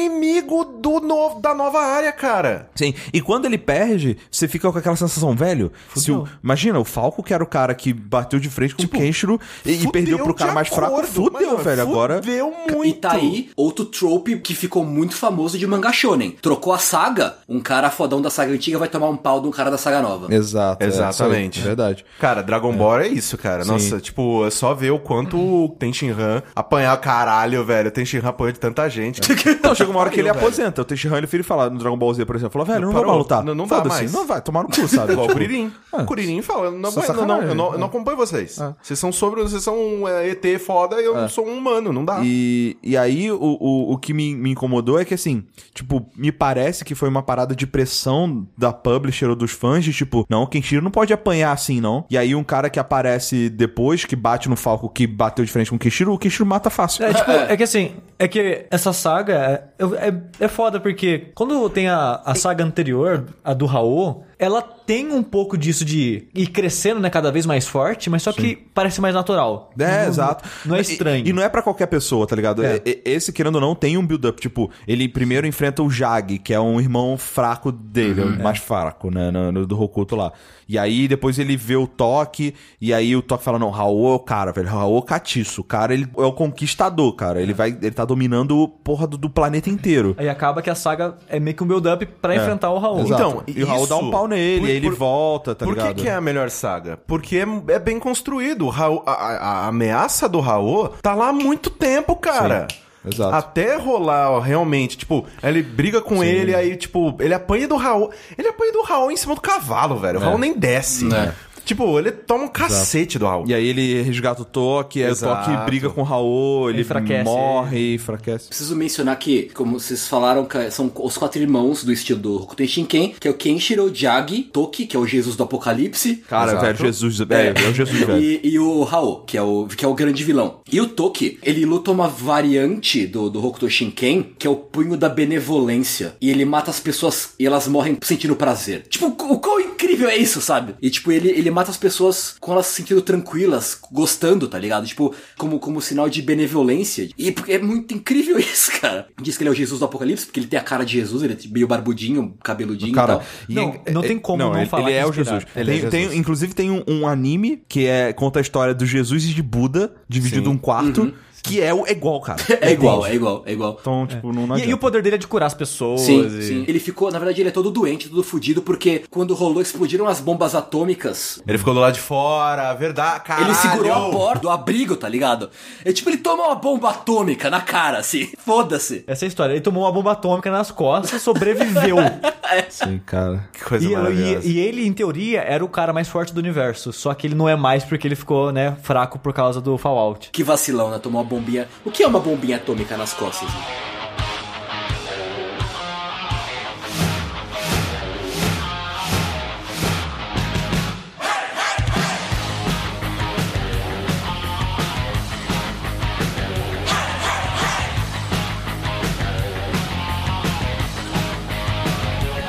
do novo, da nova área, cara. Sim, e quando ele perde, você fica com aquela sensação, velho, se o, imagina, o Falco, que era o cara que bateu de frente com o Kenshiro e, e Fudeu perdeu pro cara mais fraco, acordo, fudeu, mano, velho, agora... Fudeu muito. E tá aí outro trope que ficou muito famoso de manga shonen. Trocou a saga, um cara fodão da saga antiga vai tomar um pau de um cara da saga nova. Exato. é, Exatamente. aí, verdade. Cara, Dragon Ball é isso, cara. Nossa, tipo, é só ver o quanto o Tenshinhan apanhar caralho, velho. O Tenshinhan apanhou de tanta gente. Então, chega uma hora que ele velho. aposenta. O Tenshinhan, ele vira e fala no Dragon Ball Z, por exemplo, falou, velho, não vou Parou. mais lutar. Não- não dá mais. Não vai, tomar no cu, sabe? Igual o Tipo, Kuririn. Ah. O Kuririn fala, não, Só não, não, eu, não, né? não acompanho vocês. Vocês são sobre, vocês são é, ET foda e eu sou um humano, não dá. E, e aí, o, o, o que me, me incomodou é que, assim, tipo, me parece que foi uma parada de pressão da publisher ou dos fãs de, tipo, não, o Kenshiro não pode apanhar assim, não. E aí, um cara que aparece depois, que bate no Falco, que bateu de frente com o Kenshiro, o Kenshiro mata fácil. É, tipo, é que assim, é que essa saga é, é, é foda, porque quando tem a, a saga anterior, a do Raul, ela tem um pouco disso de ir crescendo, né, cada vez mais forte, mas só que parece mais natural. É, Não- exato. Não é E- estranho. E, não é pra qualquer pessoa, tá ligado? É. E- e- Esse, querendo ou não, tem um build-up. Tipo, ele primeiro enfrenta o Jag, que é um irmão fraco dele, Uhum. o mais fraco, né? No, no- do Hokuto lá. E aí, depois ele vê o Toque, e aí o Toque fala, não, Raul é o cara, velho. Raul é o catiço. O cara, ele é o conquistador, cara. Ele vai, ele tá dominando o porra do, do planeta inteiro. Aí acaba que a saga é meio que um build-up pra enfrentar o Raul. Exato. Então, e o Raul dá um pau nele, por- aí ele por- volta, tá Por que, ligado? que é a melhor saga? Porque é, é bem construído. O Raul- a, a- a ameaça do Raul tá lá há muito tempo, cara. Sim, exato. Até rolar, ó, realmente, tipo, ele briga com ele, aí, tipo, ele apanha do Raul. Ele apanha do Raul em cima do cavalo, velho. O Raul nem desce. É. Tipo, ele toma um cacete do Raul. E aí ele resgata o Toque, aí o Exato. Toque briga com o Raul, ele Enfraquece morre e enfraquece. Preciso mencionar que, como vocês falaram, que são os quatro irmãos do estilo do Hokuto Shinken, que é o Kenshiro, Jagi, Toki, que é o Jesus do Apocalipse, Cara, Exato. velho, Jesus, velho, é o Jesus, velho. E, e o Hao, que é o, que é o grande vilão. E o Toki, ele luta uma variante do, do Hokuto Shinken, que é o punho da benevolência. E ele mata as pessoas e elas morrem sentindo prazer. Tipo, o quão incrível é isso, sabe? E tipo, ele, ele mata as pessoas com elas se sentindo tranquilas, gostando, tá ligado? Tipo, como, como sinal de benevolência. E é muito incrível isso, cara. Diz que ele é o Jesus do Apocalipse, porque ele tem a cara de Jesus, ele é meio barbudinho, cabeludinho Cara, e tal. Não, é- não é- tem como não ele, falar Ele é o. Jesus. Ele é Tem- tem- Jesus. inclusive tem um, um anime que é conta a história do Jesus e de Buda, dividido Sim. um quarto, que é, o- é igual, cara. É igual, é igual, é igual. Então, tipo, não, não E, e o poder dele é de curar as pessoas. Sim, e- sim. Ele ficou, na verdade, ele é todo doente, todo fudido, porque quando rolou, explodiram as bombas atômicas. Ele ficou do lado de fora, verdade, caralho. Ele segurou a porta do abrigo, tá ligado? É tipo, ele toma uma bomba atômica na cara, assim. Foda-se. Essa é a história. Ele tomou uma bomba atômica nas costas, sobreviveu. Sim, cara. Que coisa e, maravilhosa. e- e ele, em teoria, era o cara mais forte do universo. Só que ele não é mais porque ele ficou, né, fraco por causa do Fallout. Que vacilão, né? Tomou uma bombinha. O que é uma bombinha atômica nas costas?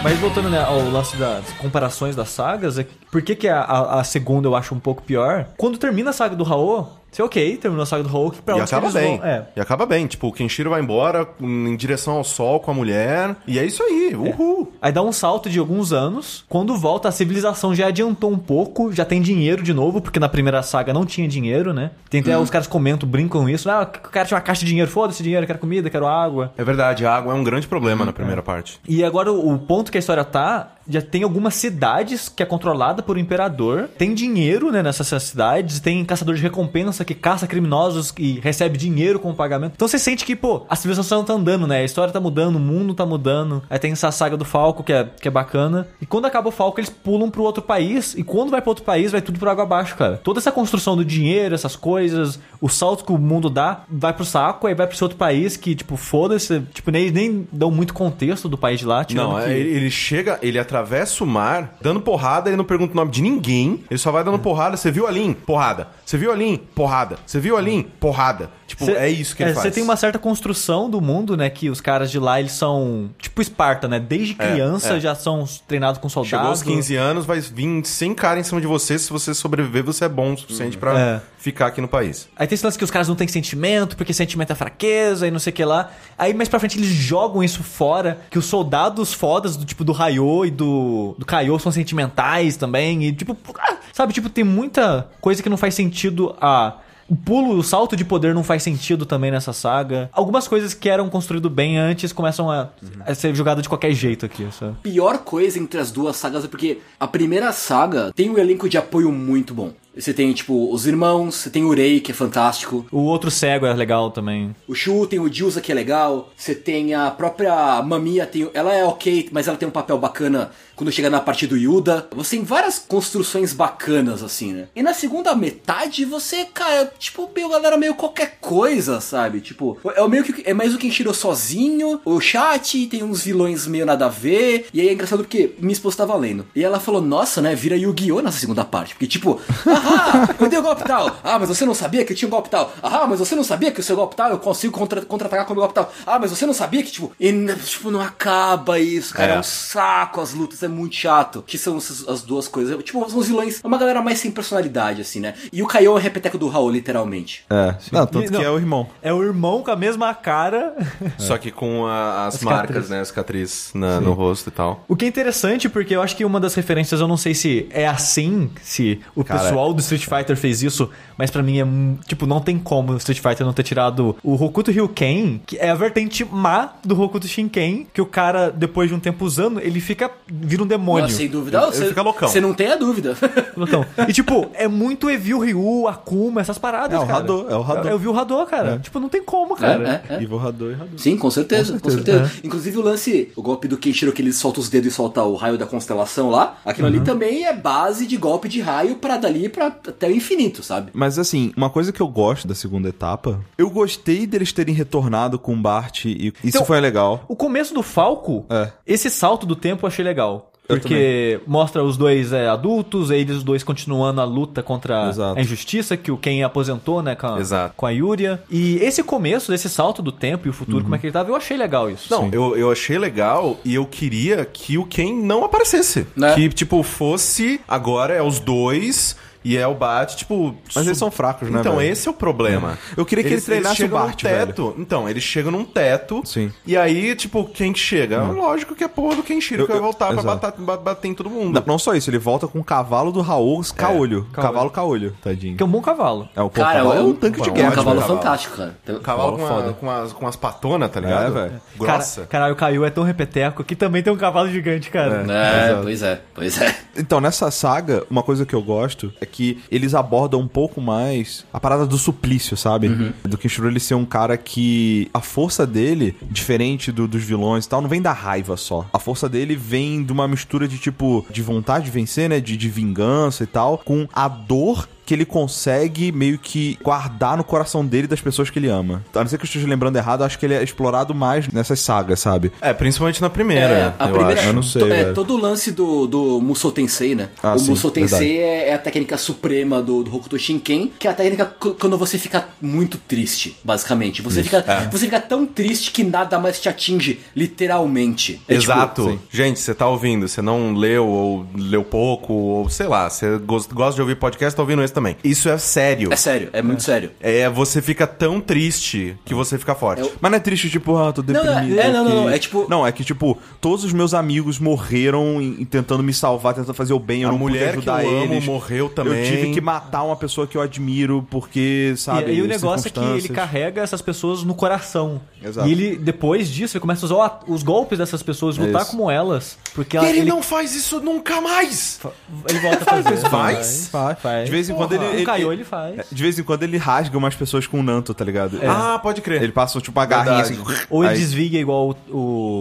Mas voltando né, ao lance das comparações das sagas, é por que, que a, a- a segunda eu acho um pouco pior? Quando termina a saga do Raul, Você, ok, terminou a saga do Hulk, pra E acaba bem. vão? É. E acaba bem. Tipo, o Kenshiro vai embora em direção ao sol com a mulher. E é isso aí. Uhul. Aí dá um salto de alguns anos. Quando volta, a civilização já adiantou um pouco, já tem dinheiro de novo, porque na primeira saga não tinha dinheiro, né? Tem até os caras comentam, brincam isso. Ah, o cara tinha uma caixa de dinheiro, foda-se dinheiro, quero comida, quero água. É verdade, a água é um grande problema na primeira parte. E agora o o ponto que a história tá, já tem algumas cidades que é controlada por um imperador. Tem dinheiro, né, nessas cidades, tem caçador de recompensa que caça criminosos e recebe dinheiro como pagamento. Então você sente que, pô, a civilização tá andando, né? A história tá mudando, o mundo tá mudando. Aí tem essa saga do Falco que é, que é bacana. E quando acaba o Falco, eles pulam pro outro país. E quando vai pro outro país, vai tudo por água abaixo, cara. Toda essa construção do dinheiro, essas coisas, o salto que o mundo dá, vai pro saco, aí vai pro esse outro país que, tipo, foda-se. Tipo, nem, nem dão muito contexto do país de lá. Não, que- é, ele, chega, ele atravessa o mar, dando porrada, ele não pergunta o nome de ninguém, ele só vai dando porrada. Você viu ali? Porrada. Você viu ali? Porrada. Você viu ali? Porrada. Tipo, Cê- é isso que ele é, faz. Você tem uma certa construção do mundo, né? Que os caras de lá, eles são tipo Esparta, né? Desde criança é. já são treinados com soldados. Chegou aos 15 anos, vai vir 100 cara em cima de você. Se você sobreviver, você é bom o suficiente pra É. ficar aqui no país. Aí tem esse lance que os caras não têm sentimento, porque sentimento é fraqueza e não sei o que lá. Aí mais pra frente eles jogam isso fora, que os soldados fodas do tipo do Raiô e do, do Kaiô são sentimentais também. E tipo, ah, sabe, tipo, tem muita coisa que não faz sentido a. O pulo, o salto de poder não faz sentido também nessa saga. Algumas coisas que eram construídas bem antes começam a, a ser jogadas de qualquer jeito aqui, sabe? pior coisa entre as duas sagas é porque a primeira saga tem um elenco de apoio muito bom. Você tem, tipo, os irmãos, você tem o Rei, que é fantástico. O outro cego é legal também. O Shu tem o Jusa, que é legal. Você tem a própria Mamiya, tem, ela é ok, mas ela tem um papel bacana quando chega na parte do Yuda. Você tem várias construções bacanas, assim, né? E na segunda metade, você, cara, tipo, meio galera meio qualquer coisa, sabe? Tipo, é o meio que é mais o Kenshiro sozinho, o chat, tem uns vilões meio nada a ver. E aí é engraçado porque minha esposa tava lendo. E ela falou, nossa, né, vira Yu-Gi-Oh! nessa segunda parte. Porque, tipo, ah, eu dei o golpe tal. Ah, mas você não sabia que eu tinha um golpe tal. Ah, mas você não sabia que o seu golpe tal eu consigo contra- contra-atacar com o meu golpe tal. Ah, mas você não sabia que, tipo, e, tipo, não acaba isso, cara. É. É. um saco as lutas, é muito chato. Que são essas- as duas coisas. Tipo, são os vilões, é uma galera mais sem personalidade, assim, né? E o Kaiô é o repeteco do Raul, literalmente. É. Não, tanto E- que não. é o irmão. É o irmão com a mesma cara. Só que com a- as As marcas, cicatriz. né? As cicatriz na- no rosto e tal. O que é interessante, porque eu acho que uma das referências, eu não sei se é assim, se o Cara, pessoal do Street Fighter fez isso, mas pra mim é, tipo, não tem como o Street Fighter não ter tirado o Hokuto Ryuken, que é a vertente má do Hokuto Shinken, que o cara, depois de um tempo usando, ele fica, vira um demônio. Nossa, sem dúvida. Ele- Ah, ele você- fica loucão. Você não tem a dúvida. Então, e tipo, é muito Evil Ryu, Akuma, essas paradas, É o cara. Hadou, é o Hadou. É o Evil Hadou, cara. Tipo, não tem como, cara. É, é, é. Evil Hadou e Hadou. Sim, com certeza, com Com certeza. certeza, Inclusive o lance, o golpe do Kenshiro que ele solta os dedos e solta o raio da constelação lá, aquilo ali também é base de golpe de raio pra dali pra até o infinito, sabe? Mas assim, uma coisa que eu gosto da segunda etapa, eu gostei deles terem retornado com o Bart e isso Então, foi legal. O começo do Falco, É. esse salto do tempo eu achei legal. Porque mostra os dois é, adultos, eles os dois continuando a luta contra Exato. a injustiça, que o Ken aposentou, né, com a, Exato. com a Yuria. E esse começo, esse salto do tempo e o futuro, como é que ele tava, eu achei legal isso. Não, eu, eu achei legal e eu queria que o Ken não aparecesse. Né? Que, tipo, fosse agora é os dois e é o Bat, tipo. Mas eles são fracos, né, Então, velho? esse é o problema. Eu queria que ele treinasse chegam o Bart, num teto. Então, eles chegam num teto. Sim. E aí, tipo, quem que chega? Lógico que é porra do Kenshiro Eu- que vai eu- voltar pra exato. bater, ba- bater em todo mundo. Não, não só isso, ele volta com o cavalo do Raul caolho. caolho. Cavalo caolho, tadinho. Que é um bom cavalo. É o pô, Cara, cavalo é é um, um tanque de bom, é um guerra. cavalo cavalo. fantástico, cara. Tem- Cavalo com, foda. a- com as, com as patonas, tá ligado? É, velho. Grossa. Cara, caralho, o Caio é tão repeteco que também tem um cavalo gigante, cara. É, Exato. pois é, pois é. Então, nessa saga, uma coisa que eu gosto é que eles abordam um pouco mais a parada do suplício, sabe? Do Kenshiro ele ser um cara que a força dele, diferente do- dos vilões e tal, não vem da raiva só. A força dele vem de uma mistura de tipo, de vontade de vencer, né? De, de vingança e tal, com a dor que ele consegue meio que guardar no coração dele e das pessoas que ele ama. A não ser que eu esteja lembrando errado, acho que ele é explorado mais nessas sagas, sabe? É, principalmente na primeira, É, a eu primeira, acho. Eu não sei, é, velho. todo o lance do, do Musou Tensei, né? Ah, o sim, Musou Tensei é, é a técnica suprema do, do Hokuto Shinken, que é a técnica quando você fica muito triste, basicamente. Você, fica, É. você fica tão triste que nada mais te atinge, literalmente. É tipo, Exato. sim. Gente, você tá ouvindo, você não leu ou leu pouco, ou sei lá, você gos- gosta de ouvir podcast, tá ouvindo esse também. Isso é sério. É sério, é muito sério. É, você fica tão triste que você fica forte. Eu- Mas não é triste, tipo, ah, tô não, é- deprimido. é, não, não, não, é tipo- Não, é que, tipo, todos os meus amigos morreram em- tentando me salvar, tentando fazer o bem, eu A não mulher pude que eu ajudar amo eles. morreu também. Eu tive que matar uma pessoa que eu admiro porque, sabe, e, e o negócio é que ele carrega essas pessoas no coração. Exato. E ele, depois disso, ele começa a usar os golpes dessas pessoas, lutar Isso. como elas. Porque E ela, ele, ele, não faz isso nunca mais! ele volta a fazer. isso, faz? Faz. faz. De vez em quando ele, O ele, Caio, ele faz. De vez em quando ele rasga umas pessoas com um nanto, tá ligado? Ah, pode crer. Ele passa, tipo, uma garrinha assim. Ou ele aí- desviga igual o,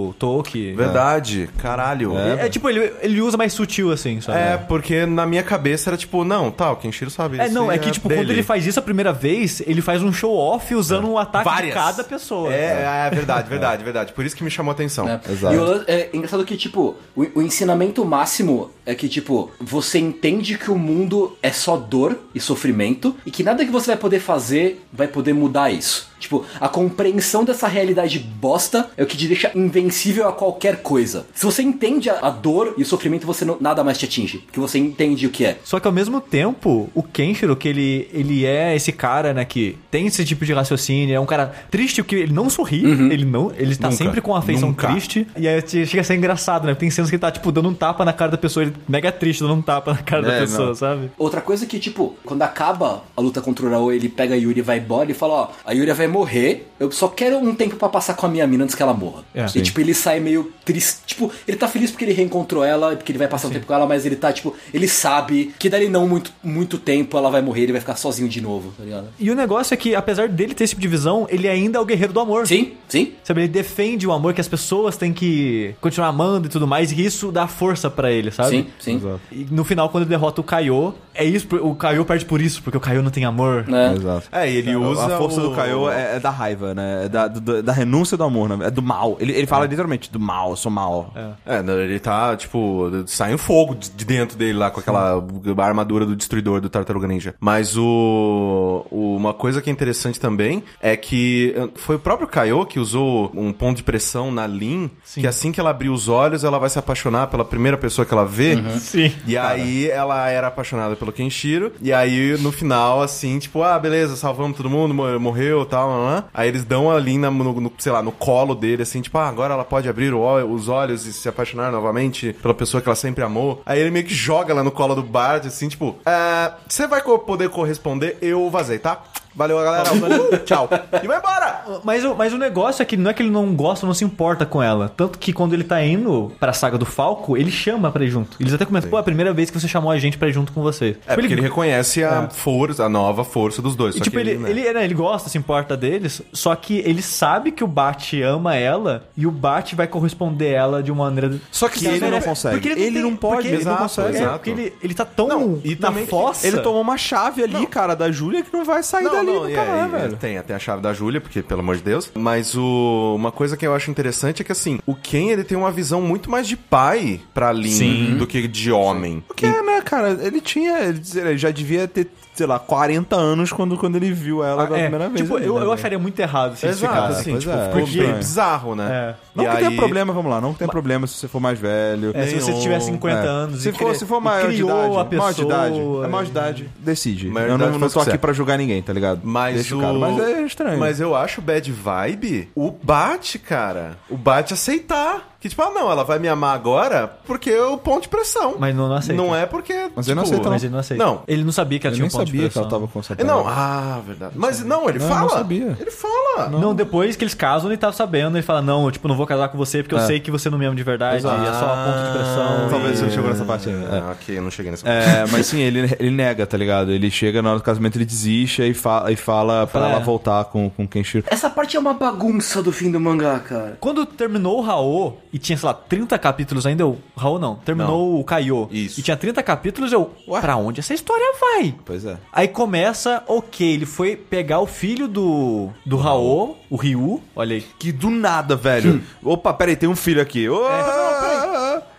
o Tolkien. Verdade, caralho. É, tipo, ele, ele usa mais sutil, assim, sabe? É, porque na minha cabeça era tipo, não, tá, o Kenshiro sabe É, isso não, aí é que, tipo, dele. quando ele faz isso a primeira vez, ele faz um show-off usando um ataque Várias. de cada pessoa. É, é verdade, verdade, verdade. Por isso que me chamou a atenção. Exato. E o é engraçado que, tipo, o, o ensinamento máximo é que, tipo, você entende que o mundo é só dor e sofrimento e que nada que você vai poder fazer vai poder mudar isso. Tipo, a compreensão dessa realidade bosta é o que te deixa invencível a qualquer coisa. Se você entende a, dor e o sofrimento, você não, nada mais te atinge. Porque você entende o que é. Só que ao mesmo tempo, o Kenshiro, que ele, ele é esse cara, né, que tem esse tipo de raciocínio, é um cara triste, que ele não sorri, ele não, ele tá Nunca. sempre com a feição Nunca. triste, e aí chega a ser engraçado, né? Tem cenas que ele tá, tipo, dando um tapa na cara da pessoa, ele mega triste, dando um tapa na cara da É, pessoa, não. sabe? Outra coisa que, tipo, quando acaba a luta contra o Raul, ele pega a Yuri e vai embora e fala, ó, a Yuri vai morrer, eu só quero um tempo pra passar com a minha mina antes que ela morra. É, e, sim. tipo, ele sai meio triste, tipo, ele tá feliz porque ele reencontrou ela, porque ele vai passar um tempo com ela, mas ele tá, tipo, ele sabe que dali não muito, muito tempo ela vai morrer, ele vai ficar sozinho de novo, tá ligado? E o negócio é que, apesar dele ter esse tipo de visão, ele ainda é o guerreiro do amor. Sim, sim. Sabe, ele defende o amor que as pessoas têm que continuar amando e tudo mais, e isso dá força pra ele, sabe? Sim, sim. Exato. E no final, quando ele derrota o Kaiô, é isso, o Kaiô perde por isso, porque o Kaiô não tem amor. Né? Exato. É, e ele usa a força o- do Caio é, é da raiva, né? É da, do- da renúncia do amor, né? É do mal. Ele, ele fala literalmente do mal, eu sou mal. É, não, ele tá, tipo, sai um fogo de de dentro dele lá com aquela armadura do destruidor do Tartaruga Ninja. Mas o, o- uma coisa que é interessante também é que eh, foi o próprio Kaiô que usou um ponto de pressão na Lin, que assim que ela abrir os olhos, ela vai se apaixonar pela primeira pessoa que ela vê. Sim. E aí ela era apaixonada pelo Kenshiro. E aí no final, assim, tipo, ah, beleza, salvamos todo mundo, mo- morreu e tal. lá, lá. Aí eles dão a Lin na- no, no, sei lá, no colo dele, assim, tipo, ah, agora ela pode abrir o os olhos e se apaixonar novamente pela pessoa que ela sempre amou. Aí ele meio que joga lá no colo do Bard, assim, tipo, "Ah, você vai co- poder corresponder, eu vazei, tá? Valeu, galera. Uh, tchau. E vai embora! Mas, o- mas o negócio é que não é que ele não gosta, não se importa com ela. Tanto que quando ele tá indo pra saga do Falco, ele chama pra ir junto. Eles até comentam, pô, é a primeira vez que você chamou a gente pra ir junto com você. É, porque ele reconhece a força, a nova força dos dois. Só tipo, que ele, né? ele, né, ele gosta, se importa deles, só que ele sabe que o Bat ama ela e o Bat vai corresponder ela de uma maneira. Só que ele não consegue. Porque Ele não pode, porque ele não exato, consegue. É, exato. porque ele, ele tá tão Não, e na também que fossa. Ele tomou uma chave ali, cara, da Júlia que não vai sair Não, dali não, nunca é, mais, e- velho. Tem até a chave da Júlia, porque, pelo amor de Deus. Mas o, uma coisa que eu acho interessante é que, assim, o Ken, ele tem uma visão muito mais de pai pra Lin do que de homem. Porque, né, cara, ele tinha. Ele já devia ter, sei lá, 40 anos quando, quando ele viu ela da É, primeira vez. tipo, ali, eu, né, eu acharia muito errado se Exato, ficassem. assim, pois tipo, é, ficou bem bizarro, né? É. Não E que tenha aí- problema, vamos lá, não que tenha problema se você for mais velho. É, se você tiver 50 É. anos Se e for, cri- se for maior de criou idade, a maior de pessoa, idade, é maior de idade, decide. Maior eu não, idade não tô aqui pra julgar ninguém, tá ligado? Mas Deixa o... Mas é estranho. Mas eu acho bad vibe o bate, cara. O bate aceitar. Que tipo, ah, não, ela vai me amar agora porque é o ponto de pressão. Mas não, não aceita. Não é porque. Mas tipo, ele não aceita, Mas ele não aceita. Não. Ele não sabia que ela eu tinha nem um ponto de sabia que ela pressão. tava com essa É, Não, ah, verdade. Mas não, ele Não, fala. não sabia. Ele fala. Não, depois que eles casam, ele tava sabendo. Ele fala, não, eu, tipo, não vou casar com você porque eu É. sei que você não me ama de verdade. Exato. E é só ponto de pressão. Talvez e... ele chegou nessa parte ainda. É. Ah, ok, eu não cheguei nessa É, mas sim, ele, ele nega, tá ligado? Ele chega na hora do casamento, ele desiste e fala, e fala pra ela é. voltar com, com Kenshiro. Essa parte é uma bagunça do fim do mangá, cara. Quando terminou o Raô e tinha, sei lá, 30 capítulos ainda, eu. Raô não, terminou o Kaiô. Isso. E tinha 30 capítulos, eu. Pra onde essa história vai? Pois é. Aí começa, ok, ele foi pegar o filho do. do Raô, o Ryu, olha aí. Que do nada, velho. Opa, peraí, tem um filho aqui. Ô,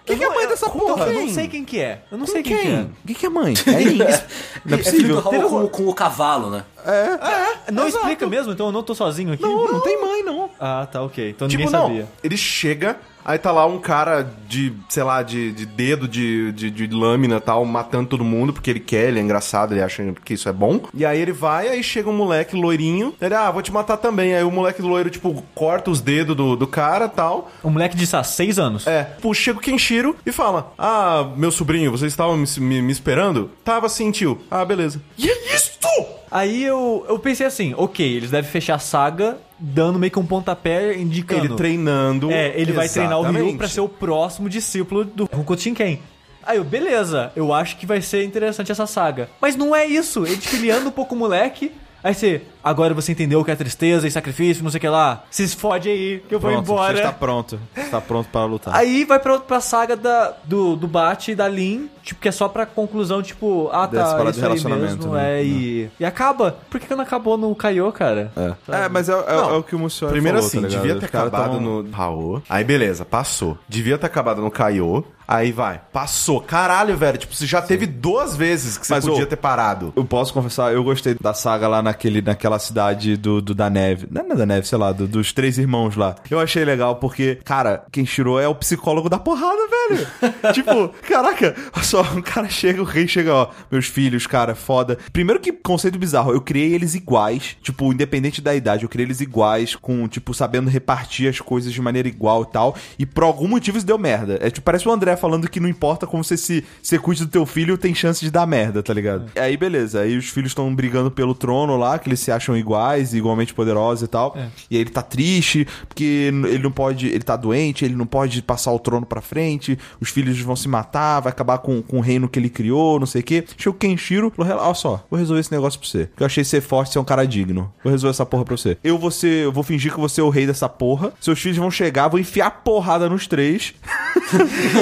Quem que é a mãe dessa porra? Eu não sei quem que é. Eu não sei quem, que é. Quem que é a mãe? É isso. Não é É filho do possível. Raul com, com o cavalo, né? É, não explica mesmo, então eu não tô sozinho aqui. Não, não tem mãe, não. Ah, tá, ok. Então Tipo, ninguém não. sabia. Ele chega, aí tá lá um cara de, sei lá, de, de dedo de, de, de lâmina e tal, matando todo mundo, porque ele quer, ele é engraçado, ele acha que isso é bom. E aí ele vai, aí chega um moleque loirinho, ele, ah, vou te matar também. Aí o moleque loiro, tipo, corta os dedos do, do cara e tal. Um moleque de ah, seis anos. É, pô, chega o Kenshiro e fala: Ah, meu sobrinho, vocês estavam me, me- me esperando? Tava sim, tio. Ah, beleza. E é isto! Aí eu, eu pensei assim, ok, eles devem fechar a saga dando meio que um pontapé indicando. Ele treinando. É, ele vai treinar o Ryu Exatamente. pra ser o próximo discípulo do Hokuto Shinken. Aí eu, beleza, eu acho que vai ser interessante essa saga. Mas não é isso, ele anda um pouco o moleque, aí você, agora você entendeu o que é tristeza e sacrifício, não sei o que lá. Se esfode aí, que eu vou Pronto, embora. Você está pronto. Você está pronto para lutar. Aí vai pra, pra saga da, do, do Bate e da Lin, tipo, que é só pra conclusão, tipo, ah tá, isso de aí relacionamento, mesmo, né? é, e, e acaba. Por que, que não acabou no Kaiô, cara? É, mas é, é- Não, é o que o Mussolini Primeiro falou, assim, tá devia ter acabado tão- no Raô. Aí beleza, passou. Devia ter acabado no Kaiô. Aí vai, passou. Caralho, velho. Tipo, você já teve duas vezes que você Mas, podia ô, ter parado. Eu posso confessar, eu gostei da saga lá naquele, naquela cidade do, do da neve. Não é da neve, sei lá, do- dos três irmãos lá. Eu achei legal porque, cara, Kenshiro é o psicólogo da porrada, velho. tipo, caraca, só, o cara chega, o rei chega, ó, meus filhos, cara, foda. Primeiro que conceito bizarro, eu criei eles iguais, tipo, independente da idade, eu criei eles iguais, com, tipo, sabendo repartir as coisas de maneira igual e tal. E por algum motivo isso deu merda. É tipo, parece o André falando que não importa como você se você cuide do teu filho, tem chance de dar merda, tá ligado? Aí beleza, aí os filhos estão brigando pelo trono lá, que eles se acham iguais, igualmente poderosos e tal. E aí ele tá triste, porque ele não pode, ele tá doente, ele não pode passar o trono pra frente, os filhos vão se matar, vai acabar com, com o reino que ele criou, não sei o quê. Chega o Kenshiro, falou, "Rela- olha só, vou resolver esse negócio pra você. Que eu achei ser forte, ser um cara digno. Vou resolver essa porra pra você. Eu vou ser, eu vou fingir que você é o rei dessa porra. Seus filhos vão chegar, vou enfiar porrada nos três.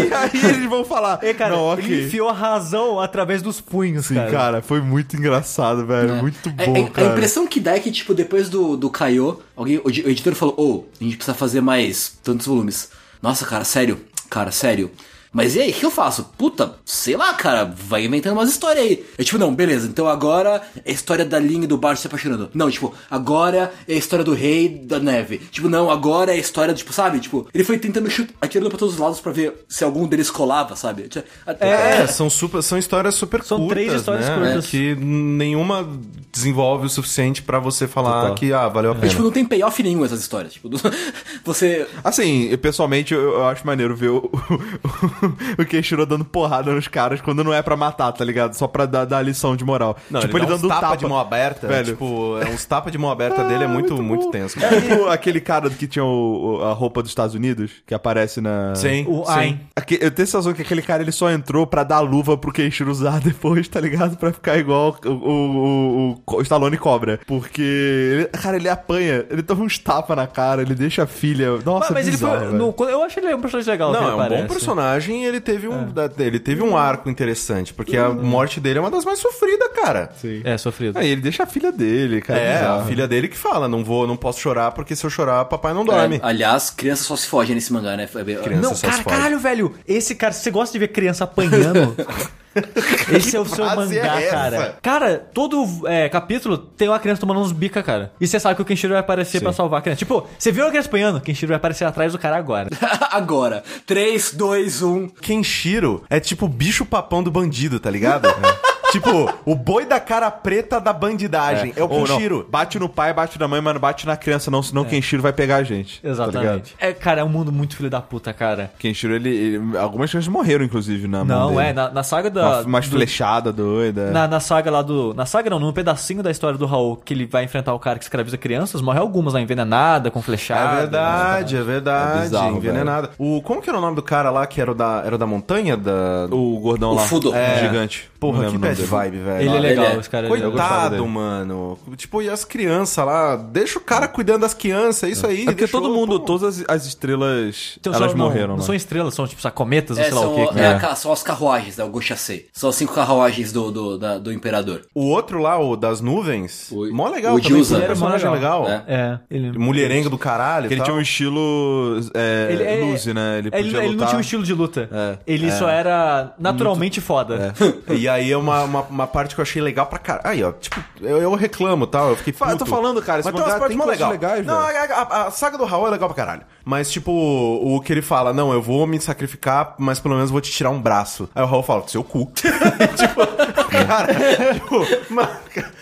e aí eles vão falar, E, cara, não, ok. ele enfiou a razão através dos punhos, Sim, cara. cara. foi muito engraçado, velho. Muito É, bom, é- cara. A impressão que dá é que, tipo, depois do, do Kaiô, alguém, o, di- o editor falou, ô, a gente precisa fazer mais tantos volumes. Nossa, cara, sério, cara, sério. Mas e aí, o que eu faço? Puta, sei lá, cara, vai inventando umas histórias aí. Eu, tipo, não, beleza, então agora é a história da Lin e do Bart se apaixonando. Não, tipo, agora é a história do rei da neve. Tipo, não, agora é a história, tipo, sabe? Tipo, ele foi tentando chutar, atirando pra todos os lados pra ver se algum deles colava, sabe? É, são, super, são histórias super São curtas, três histórias né? curtas. Que nenhuma desenvolve o suficiente pra você falar Total. que, ah, valeu a pena. Tipo, não tem payoff nenhum essas histórias. Tipo, você Assim, eu, pessoalmente, eu, eu acho maneiro ver o, o, Kenshiro dando porrada nos caras quando não é pra matar, tá ligado? Só pra dar, dar lição de moral. Não, tipo, ele, ele, dando tapa, tapa de mão aberta, Velho. tipo, é uns tapa de mão aberta dele é muito, muito, bom. tenso. É tipo aquele cara que tinha o- o- a roupa dos Estados Unidos, que aparece na... Sim, O sim. Aque- Eu tenho a sensação que aquele cara ele só entrou pra dar luva pro Kenshiro usar depois, tá ligado? Pra ficar igual o, o, o, o Stallone Cobra. Porque, ele- cara, ele apanha, ele toma uns tapas na cara, ele deixa a filha. Nossa, Mas, mas ele bizarro, foi. velho. no- eu achei ele um personagem legal. Não, ele é um bom aparece. Personagem ele teve um, da- ele teve um arco interessante, porque a morte dele é uma das mais sofridas, cara. Sim. É, sofrido. Aí ele deixa a filha dele, cara. É, a bizarro. filha dele que fala, não vou, não posso chorar porque se eu chorar, papai não dorme. É, aliás, criança só se foge nesse mangá, né? Criança Não, só se cara, fode. caralho, velho. Esse cara, se você gosta de ver criança apanhando. esse é o seu mangá, é cara. Cara, todo é, capítulo tem uma criança tomando uns bica, cara. E você sabe que o Kenshiro vai aparecer pra salvar a criança. Tipo, você viu a criança apanhando? Kenshiro vai aparecer atrás do cara agora. Agora, 3, 2, 1. Kenshiro é tipo o bicho papão do bandido, tá ligado? tipo, o boi da cara preta da bandidagem. É, o Ou não, Kenshiro. bate no pai, bate na mãe, mas não bate na criança, não, senão o Kenshiro vai pegar a gente. Tá? Exatamente. é, cara, é um mundo muito filho da puta, cara. Kenshiro, ele, ele- Algumas crianças morreram, inclusive, na mão Não, dele. é, na, na saga da. Uma, mais do- flechada, doida. Na, na saga lá do. Na saga não, num pedacinho da história do Raul, que ele vai enfrentar o cara que escraviza crianças, morre algumas lá envenenada, com flechada. É verdade, é verdade. É bizarro, envenenada. O, como que era o nome do cara lá que era o da, era o da montanha? Da... O gordão O lá. Fudo. É. Gigante. Porra, que bad vibe, velho. Ele é legal, ele é. esse cara. ele é legal. gostava Coitado, dele. mano. Tipo, e as crianças lá? Deixa o cara cuidando das crianças, é isso aí. É porque deixou, todo mundo, pô. todas as, as estrelas, Então, elas são- não, morreram, Não né? são estrelas, são tipo cometas, ou É, sei lá o que. que é é. a são as carruagens, né? O Goshasei. São as cinco carruagens do, do, da- do Imperador. O outro lá, o das nuvens, O- mó legal o também. Jusa. Ele era um personagem legal. É. É, ele. Mulherengo do caralho. Porque ele tinha um estilo é, Ele, é- Luzi, né? Ele podia ele, ele não tinha um estilo de luta. É. Ele só era naturalmente foda. E aí é uma, uma, uma parte que eu achei legal pra caralho. Aí, ó, tipo, eu, eu reclamo, tal, eu fiquei Fa- eu tô puto. falando, cara, esse Mas tem umas mangá partes tem mó coisas legais, Não, a, a- a saga do Raul é legal pra caralho. Mas, tipo, o que ele fala, não, eu vou me sacrificar, mas pelo menos vou te tirar um braço. Aí o Raul fala, seu cu. tipo, cara, tipo, mano,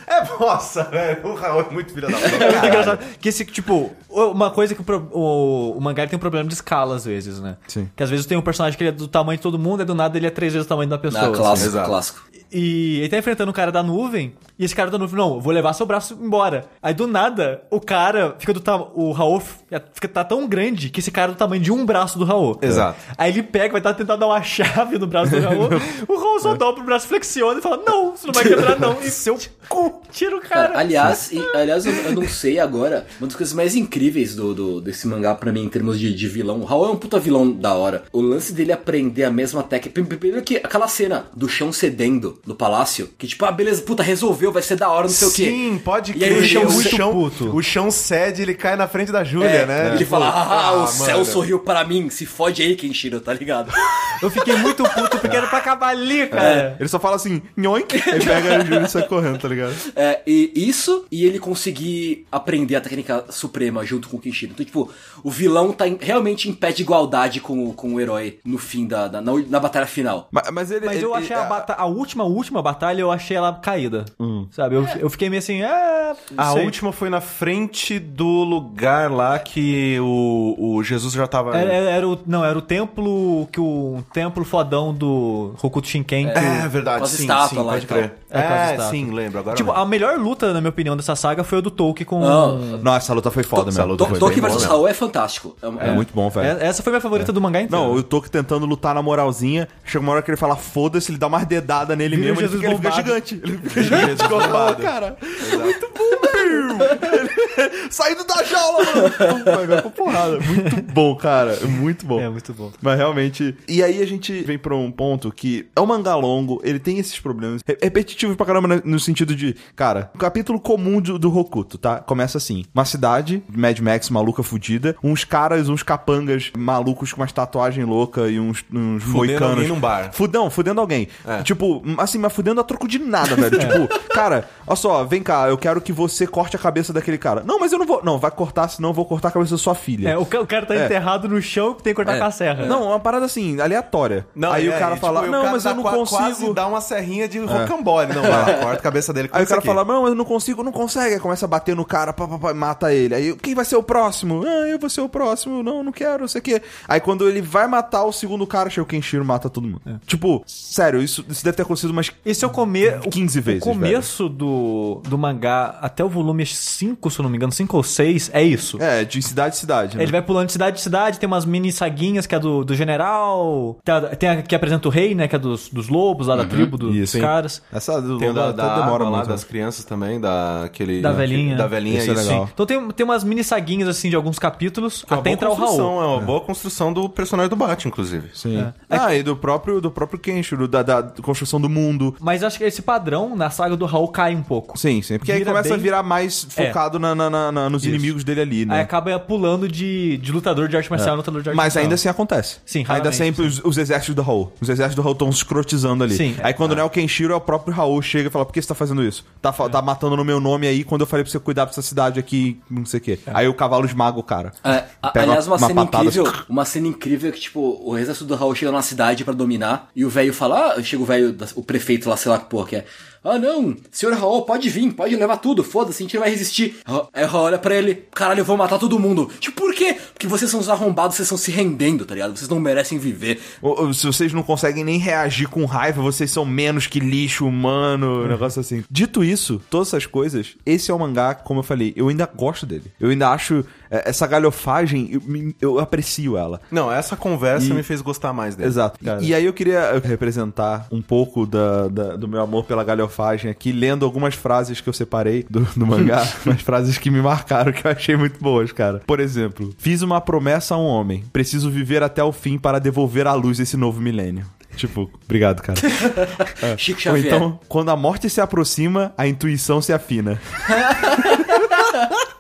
é nossa, velho. O Raul é muito filho da puta. É muito engraçado. Que esse, tipo, uma coisa que o, o, o mangá tem um problema de escala às vezes, né? Sim. Que às vezes tem um personagem que ele é do tamanho de todo mundo, e do nada ele é três vezes o tamanho da pessoa. Ah, assim. clássico, exato. clássico. E ele tá enfrentando um cara da nuvem, e esse cara da nuvem, não, eu vou levar seu braço embora. Aí do nada, o cara fica do tamanho. O Raul fica, tá tão grande que esse cara é do tamanho de um braço do Raul. Exato. Aí ele pega, vai estar tentando dar uma chave no braço do Raul. o Raul só dobra o braço, flexiona e fala: Não, você não vai quebrar, não. E seu cu, tira o cara. Aliás, e- aliás eu, eu não sei agora, uma das coisas mais incríveis do, do- desse mangá pra mim em termos de, de vilão. O Raul é um puta vilão da hora. O lance dele aprender a mesma técnica. Primeiro que aquela cena do chão cedendo no palácio, que tipo, ah, beleza, puta, resolveu, vai ser da hora, não sei o quê. Sim, pode E aí crer. o chão o, chão, puto. o chão cede, ele cai na frente da Júlia, É, né? Ele Tipo, fala, ah, o mano. céu sorriu para mim, se fode aí, Kenshiro, tá ligado? Eu fiquei muito puto porque era pra acabar ali, cara. Ele só fala assim, nhoink, aí pega Júlia e sai correndo, tá ligado? É, e isso, e ele conseguir aprender a técnica suprema junto com o Kenshiro. Então, tipo, o vilão tá em- realmente em pé de igualdade com, o- com o herói no fim da, da- na, na batalha final. Mas, mas ele. Mas ele- eu achei ele- a, bata a última, última batalha, eu achei ela caída. Sabe? Eu, eu fiquei meio assim, ah, A sei. última foi na frente do lugar lá que o, o Jesus já tava. Era, era- era o, não, era o templo que o um templo fodão do Hokuto Shinken. que o- É verdade, sim, sim, lá pode crer. É, É, sim, lembro. Agora Tipo, lembro. a melhor luta, na minha opinião, dessa saga foi a do Tolkien com. Ah, Não, essa luta foi foda Essa mesmo. luta To foi Toki bem vs Raul é fantástico. É, É muito bom, velho. É- Essa foi minha favorita do mangá inteiro. Não, eu tô tentando lutar na moralzinha. Chega uma hora que ele fala, foda-se, ele dá umas dedadas nele Vira mesmo, ele Jesus fica, ele fica gigante. Ele fica gigante cara. Muito bom. Saindo da jaula, mano. Vai, vai pra porrada. Muito bom, cara. Muito bom. É, muito bom. Mas realmente. E aí a gente vem pra um ponto que é um mangá longo, ele tem esses problemas. Re- Repetitivo pra caramba né, no sentido de, cara, um capítulo comum do, do Hokuto, tá? Começa assim: uma cidade, Mad Max maluca fudida, uns caras, uns capangas malucos com umas tatuagens loucas e uns, uns moicanos. alguém num bar. Fudão, fudendo alguém. É. Tipo, assim, mas fudendo a troco de nada, velho. Tipo, cara, olha só, vem cá, eu quero que você corte a cabeça daquele cara. Não, mas eu não vou. Não, vai cortar, senão eu vou cortar a cabeça da sua filha. É, o, ca- o cara tá É. enterrado no chão que tem que cortar com a serra. Não, uma parada assim, aleatória. Aí é, o cara e, fala, tipo, o não, cara mas tá eu não qua- consigo. Quase dá uma serrinha de rocambole. Não, vai lá, corta a cabeça dele com Aí o cara aqui. fala, não, mas eu não consigo, não consegue. Aí começa a bater no cara, pá, pá, pá, mata ele. Aí, quem vai ser o próximo? Ah, eu vou ser o próximo. Não, não quero, não sei o quê. Aí quando ele vai matar o segundo cara, chega o Kenshiro mata todo mundo. Tipo, sério, isso, isso deve ter acontecido umas Esse é o começo. 15 vezes, O começo do, do mangá, até o volume 5, se eu não me engano, 5 ou 6, é isso. É, de cidade em cidade, né? Ele vai pulando de cidade em cidade, tem umas mini saguinhas que é do, do general. Tem a, tem a que apresenta o rei, né? Que é dos, dos lobos lá da tribo do- dos caras. Essa do Tem o da, até da demora lá, muito. das crianças também, da, aquele, Da velhinha. Da velhinha, Isso é isso. legal. Então tem, tem umas mini saguinhas assim de alguns capítulos, É uma até boa entrar o construção, Raul. É uma boa construção do personagem do Batman, inclusive. Sim. É. Ah, e do próprio, do próprio Kenshiro, da, da construção do mundo. Mas acho que esse padrão na saga do Raul cai um pouco. Sim, sim. Porque aí Vira começa a bem- virar mais focado na, na- na- na- nos Isso. inimigos dele ali, né? Aí acaba pulando de, de lutador de arte marcial em lutador de arte Mas marcial. ainda assim acontece. Sim, Ainda sempre os, os exércitos do Raul. Os exércitos do Raul estão escrotizando ali. Sim. Aí quando não é o Kenshiro, é o próprio Raul chega e fala: por que você tá fazendo isso? Tá, tá matando no meu nome aí quando eu falei pra você cuidar dessa cidade aqui, não sei o quê. Aí o cavalo esmaga o cara. É, aliás, uma, uma cena patada incrível, assim. uma cena incrível é que, tipo, o exército do Raul chega numa cidade pra dominar, e o velho fala, ah, chega o velho, o prefeito lá, sei lá que porra que é. Ah, não, senhor Raul, pode vir, pode levar tudo, foda-se, a gente não vai resistir. Aí o Raul olha pra ele, caralho, eu vou matar todo mundo. Tipo, por quê? Porque vocês são os arrombados, vocês estão se rendendo, tá ligado? Vocês não merecem viver. Ou- ou Se vocês não conseguem nem reagir com raiva, vocês são menos que lixo humano, um negócio assim. Dito isso, todas essas coisas, esse é o mangá, como eu falei, eu ainda gosto dele. Eu ainda acho é, essa galhofagem, eu, eu aprecio ela. Não, essa conversa E- me fez gostar mais dele. Exato. E aí eu queria representar um pouco da, da- do meu amor pela galhofagem aqui, lendo algumas frases que eu separei do, do mangá, umas frases que me marcaram, que eu achei muito boas, cara. Por exemplo, fiz uma promessa a um homem, preciso viver até o fim para devolver à luz esse novo milênio. Tipo, obrigado, cara. Chico Ou Xavier. então, quando a morte se aproxima, a intuição se afina.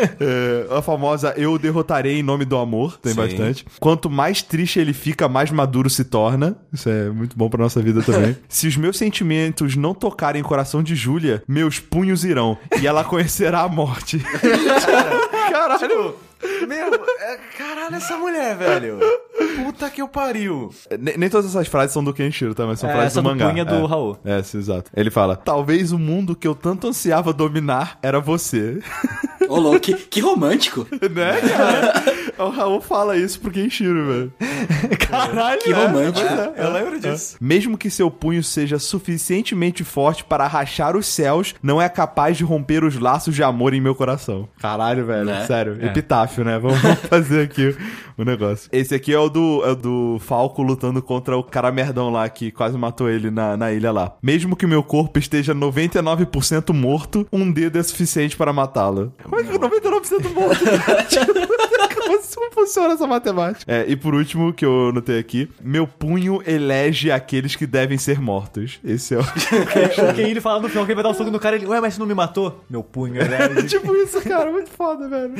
É, a famosa Eu derrotarei em nome do amor, tem Sim. bastante. Quanto mais triste ele fica, mais maduro se torna. Isso é muito bom pra nossa vida também. se os meus sentimentos não tocarem o coração de Júlia, meus punhos irão. E ela conhecerá a morte. Caralho! Meu, é, caralho, essa mulher, velho. Puta que eu pariu. Nem, nem todas essas frases são do Kenshiro, tá? Mas são É, frases essa do do mangá. punho é do é. Raul. É, sim, exato. Ele fala: Talvez o mundo que eu tanto ansiava dominar era você. Ô, louco, que, que romântico. né, cara? o Raul fala isso pro Kenshiro, velho. Caralho! Que romântico. Eu lembro disso. Mesmo que seu punho seja suficientemente forte para rachar os céus, não é capaz de romper os laços de amor em meu coração. Caralho, velho. Né? Sério. Epitáfio, né? Vamos, vamos fazer aqui o negócio. Esse aqui é o do, é o do Falco lutando contra o cara merdão lá que quase matou ele na, na ilha lá. Mesmo que meu corpo esteja 99% morto, um dedo é suficiente para matá-lo. Como é que 99% morto? Como como funciona essa matemática? É, e por último, que eu notei aqui, meu punho elege aqueles que devem ser mortos. Esse é o. O Ken ele fala no final que ele vai dar um soco no cara ele, ué, mas você não me matou? Meu punho, É né? tipo isso, cara, muito foda, velho.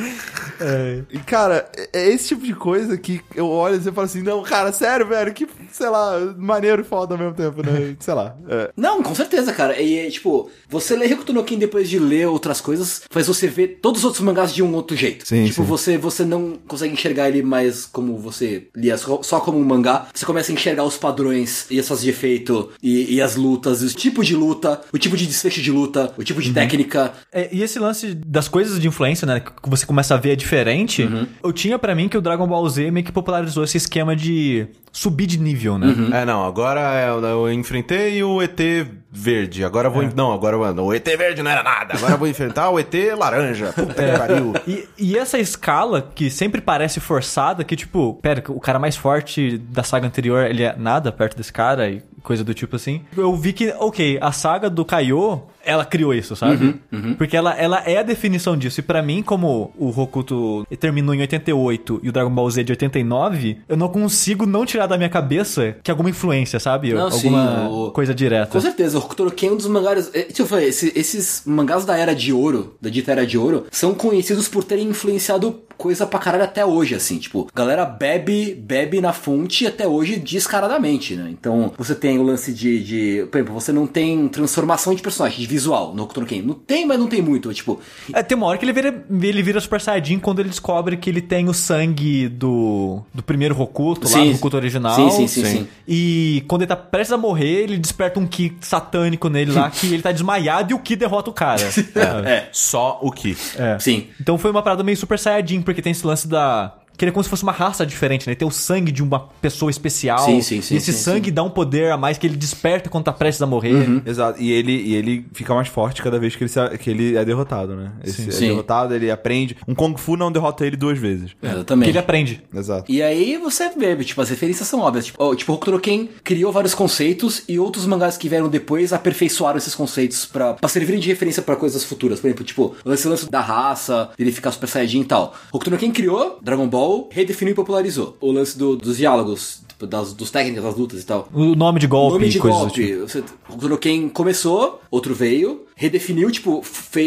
E, cara, é é esse tipo de coisa que eu olho e falo assim, não, cara, sério, velho, que, sei lá, maneiro e foda ao mesmo tempo, né? Sei lá. É, Não, com certeza, cara. E, é, tipo, você ler Hokuto no Ken depois de ler outras coisas, faz você ver todos os outros mangás de um outro jeito. Sim, tipo, sim. Você, você não consegue enxergar ele mais como você lia só, como um mangá. Você começa a enxergar os padrões e as fases de efeito e, e as lutas, o tipo de luta, o tipo de desfecho de luta, o tipo de técnica. É, e esse lance das coisas de influência, né, que você começa a ver é diferente, eu tinha pra mim que o Dragon Ball Z meio que popularizou esse esquema de subir de nível, né? É, não, agora é, eu enfrentei o ET verde. Agora eu vou. Não, agora eu- o ET verde não era nada. Agora eu vou enfrentar o ET laranja. Puta que pariu. E, e essa escala, que sempre parece forçada, que tipo, pera, o cara mais forte da saga anterior, ele é nada perto desse cara e coisa do tipo assim. Eu vi que, ok, a saga do Kaiô, ela criou isso, sabe? Porque ela, ela é a definição disso. E pra mim, como o Hokuto terminou em 88 e o Dragon Ball Z de 89, eu não consigo não tirar da minha cabeça que alguma influência, sabe? Não, alguma sim, o- coisa direta. Com certeza, o Hokuto Ken é um dos mangás. é, Tipo, eu falei, esse- esses mangás da Era de Ouro, da dita Era de Ouro, são conhecidos por terem influenciado coisa pra caralho até hoje, assim. Tipo, a galera bebe, bebe na fonte até hoje descaradamente, né? Então, você tem o lance de, de. Por exemplo, você não tem transformação de personagem, de visual no no Ken. Não tem, mas não tem muito. Tipo, É, tem uma hora que ele vira, ele vira Super Saiyajin quando ele descobre que ele tem o sangue do, do primeiro Hokuto, lá Sim. do Hokuto original. Sim, sim, sim, sim. E quando ele tá prestes a morrer, ele desperta um Ki satânico nele lá, que ele tá desmaiado e o Ki derrota o cara. é, Só o que. É. sim. Então foi uma parada meio Super Saiyajin, porque tem esse lance da... Que ele é como se fosse uma raça diferente, né? Tem o sangue de uma pessoa especial. Sim, sim, sim, E esse sim, sangue dá um poder a mais que ele desperta quando tá prestes a morrer. Exato. E ele, e ele fica mais forte cada vez que ele, se- que ele é derrotado, né? Esse é Sim. derrotado, ele aprende. Um Kung Fu não derrota ele duas vezes. Que Exatamente. ele aprende. Exato. E aí você vê, tipo, as referências são óbvias. Tipo, tipo Hokuto Ken criou vários conceitos e outros mangás que vieram depois aperfeiçoaram esses conceitos pra, pra servirem de referência pra coisas futuras. Por exemplo, tipo, esse lance da raça, dele ficar Super Saiyajin e tal. Hokuto Ken criou Dragon Ball, redefiniu e popularizou. O lance do- dos diálogos, tipo, das, dos técnicas, das lutas e tal. O nome de golpe Nome de golpe. tipo. Você, o começou, outro veio, redefiniu, tipo,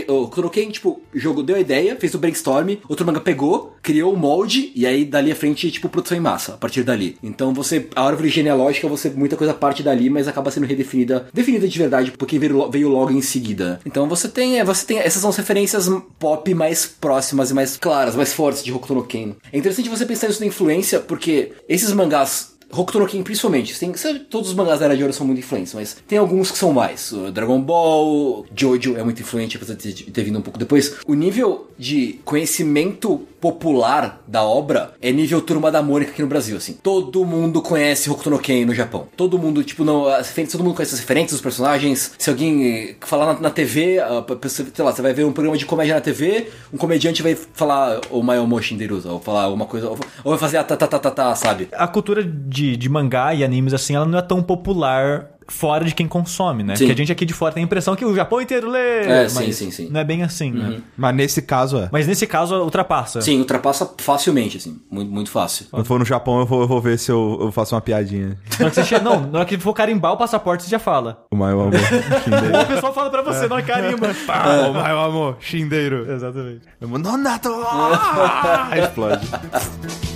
o Kunoken, tipo, jogo deu a ideia, fez o brainstorm, outro manga pegou, criou o molde, e aí dali à frente, tipo, produção em massa, a partir dali. Então você, a árvore genealógica, você, muita coisa parte dali, mas acaba sendo redefinida, definida de verdade, porque veio, veio logo em seguida. Então você tem, é, você tem, essas são as referências pop mais próximas e mais claras, mais fortes de Hokuto no Ken. É interessante você pensar nisso da influência, porque esses mangás Hokuto no Ken principalmente. Tem, sabe, todos os mangás da Era de Ouro são muito influentes, mas tem alguns que são mais. O Dragon Ball, Jojo é muito influente, apesar de ter, vindo um pouco depois. O nível de conhecimento popular da obra é nível Turma da Mônica aqui no Brasil, assim. Todo mundo conhece Hokuto no Ken no Japão. Todo mundo, tipo, não, as referências, todo mundo conhece as referências dos personagens. Se alguém eh, falar na, na TV, a sei lá, você vai ver um programa de comédia na TV, um comediante vai falar o Mayomo Shinderusa, ou falar alguma coisa, ou, ou vai fazer a ta ta ta ta, sabe? A cultura de, de mangá e animes assim, ela não é tão popular fora de quem consome, né? Sim. Porque a gente aqui de fora tem a impressão que o Japão inteiro lê. É, mas sim, sim, sim. Não é bem assim, né? Mas nesse caso é. Mas nesse caso ultrapassa. Sim, ultrapassa facilmente, assim. Muito, muito fácil. Quando for no Japão, eu vou, eu vou ver se eu, eu faço uma piadinha. Na hora que você chega, não, na hora que for carimbar o passaporte, você já fala. O maior amor, Ou o pessoal fala pra você, não é carimba. Pá, o maior amor, Shindeiro. Exatamente. Nonato! Ah! Explode.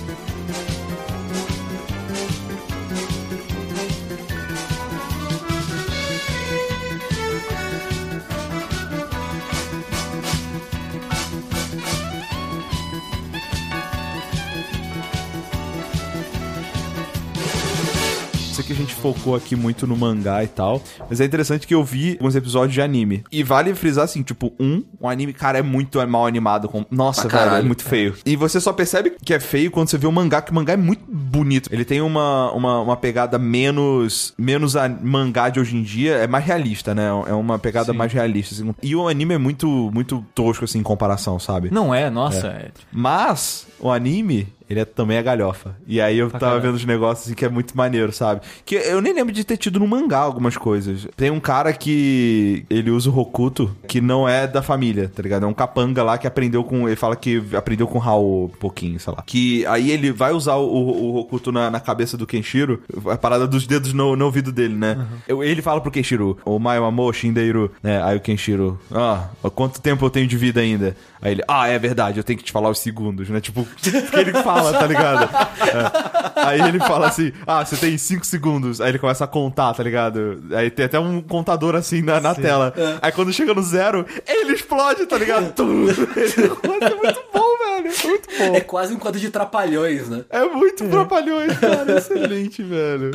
Gente focou aqui muito no mangá e tal, mas é interessante que eu vi alguns episódios de anime. E vale frisar assim, tipo, um, um anime, cara, é muito mal animado. Com... Nossa, Pra velho, é muito feio. E você só percebe que é feio quando você vê o mangá, que o mangá é muito bonito. Ele tem uma, uma, uma pegada menos menos a mangá de hoje em dia, é mais realista, né? É uma pegada mais realista. assim. E o anime é muito, muito tosco, assim, em comparação, sabe? Não é, nossa. É. Mas o anime, ele é, também é galhofa. E aí eu tava vendo os negócios assim, que é muito maneiro, sabe? Que eu nem lembro de ter tido no mangá algumas coisas. Tem um cara que ele usa o Hokuto, que não é da família, tá ligado? É um capanga lá que aprendeu com. Ele fala que aprendeu com o Raul um pouquinho, sei lá. Que aí ele vai usar o, o Hokuto na, na cabeça do Kenshiro, a parada dos dedos no, no ouvido dele, né? Eu- Ele fala pro Kenshiro, o Mai Amor, Shindeiru, né? Aí o Kenshiro, ah, quanto tempo eu tenho de vida ainda? Aí ele, ah, é verdade, eu tenho que te falar os segundos, né? Tipo, que ele fala, tá ligado? É. Aí ele fala assim, ah, você tem cinco segundos. Aí ele começa a contar, tá ligado? Aí tem até um contador assim na, na tela. Aí quando chega no zero, ele explode, tá ligado? Tum. Ele- é muito bom, É muito bom. É quase um quadro de trapalhões, né? É muito trapalhões, cara. Excelente, velho.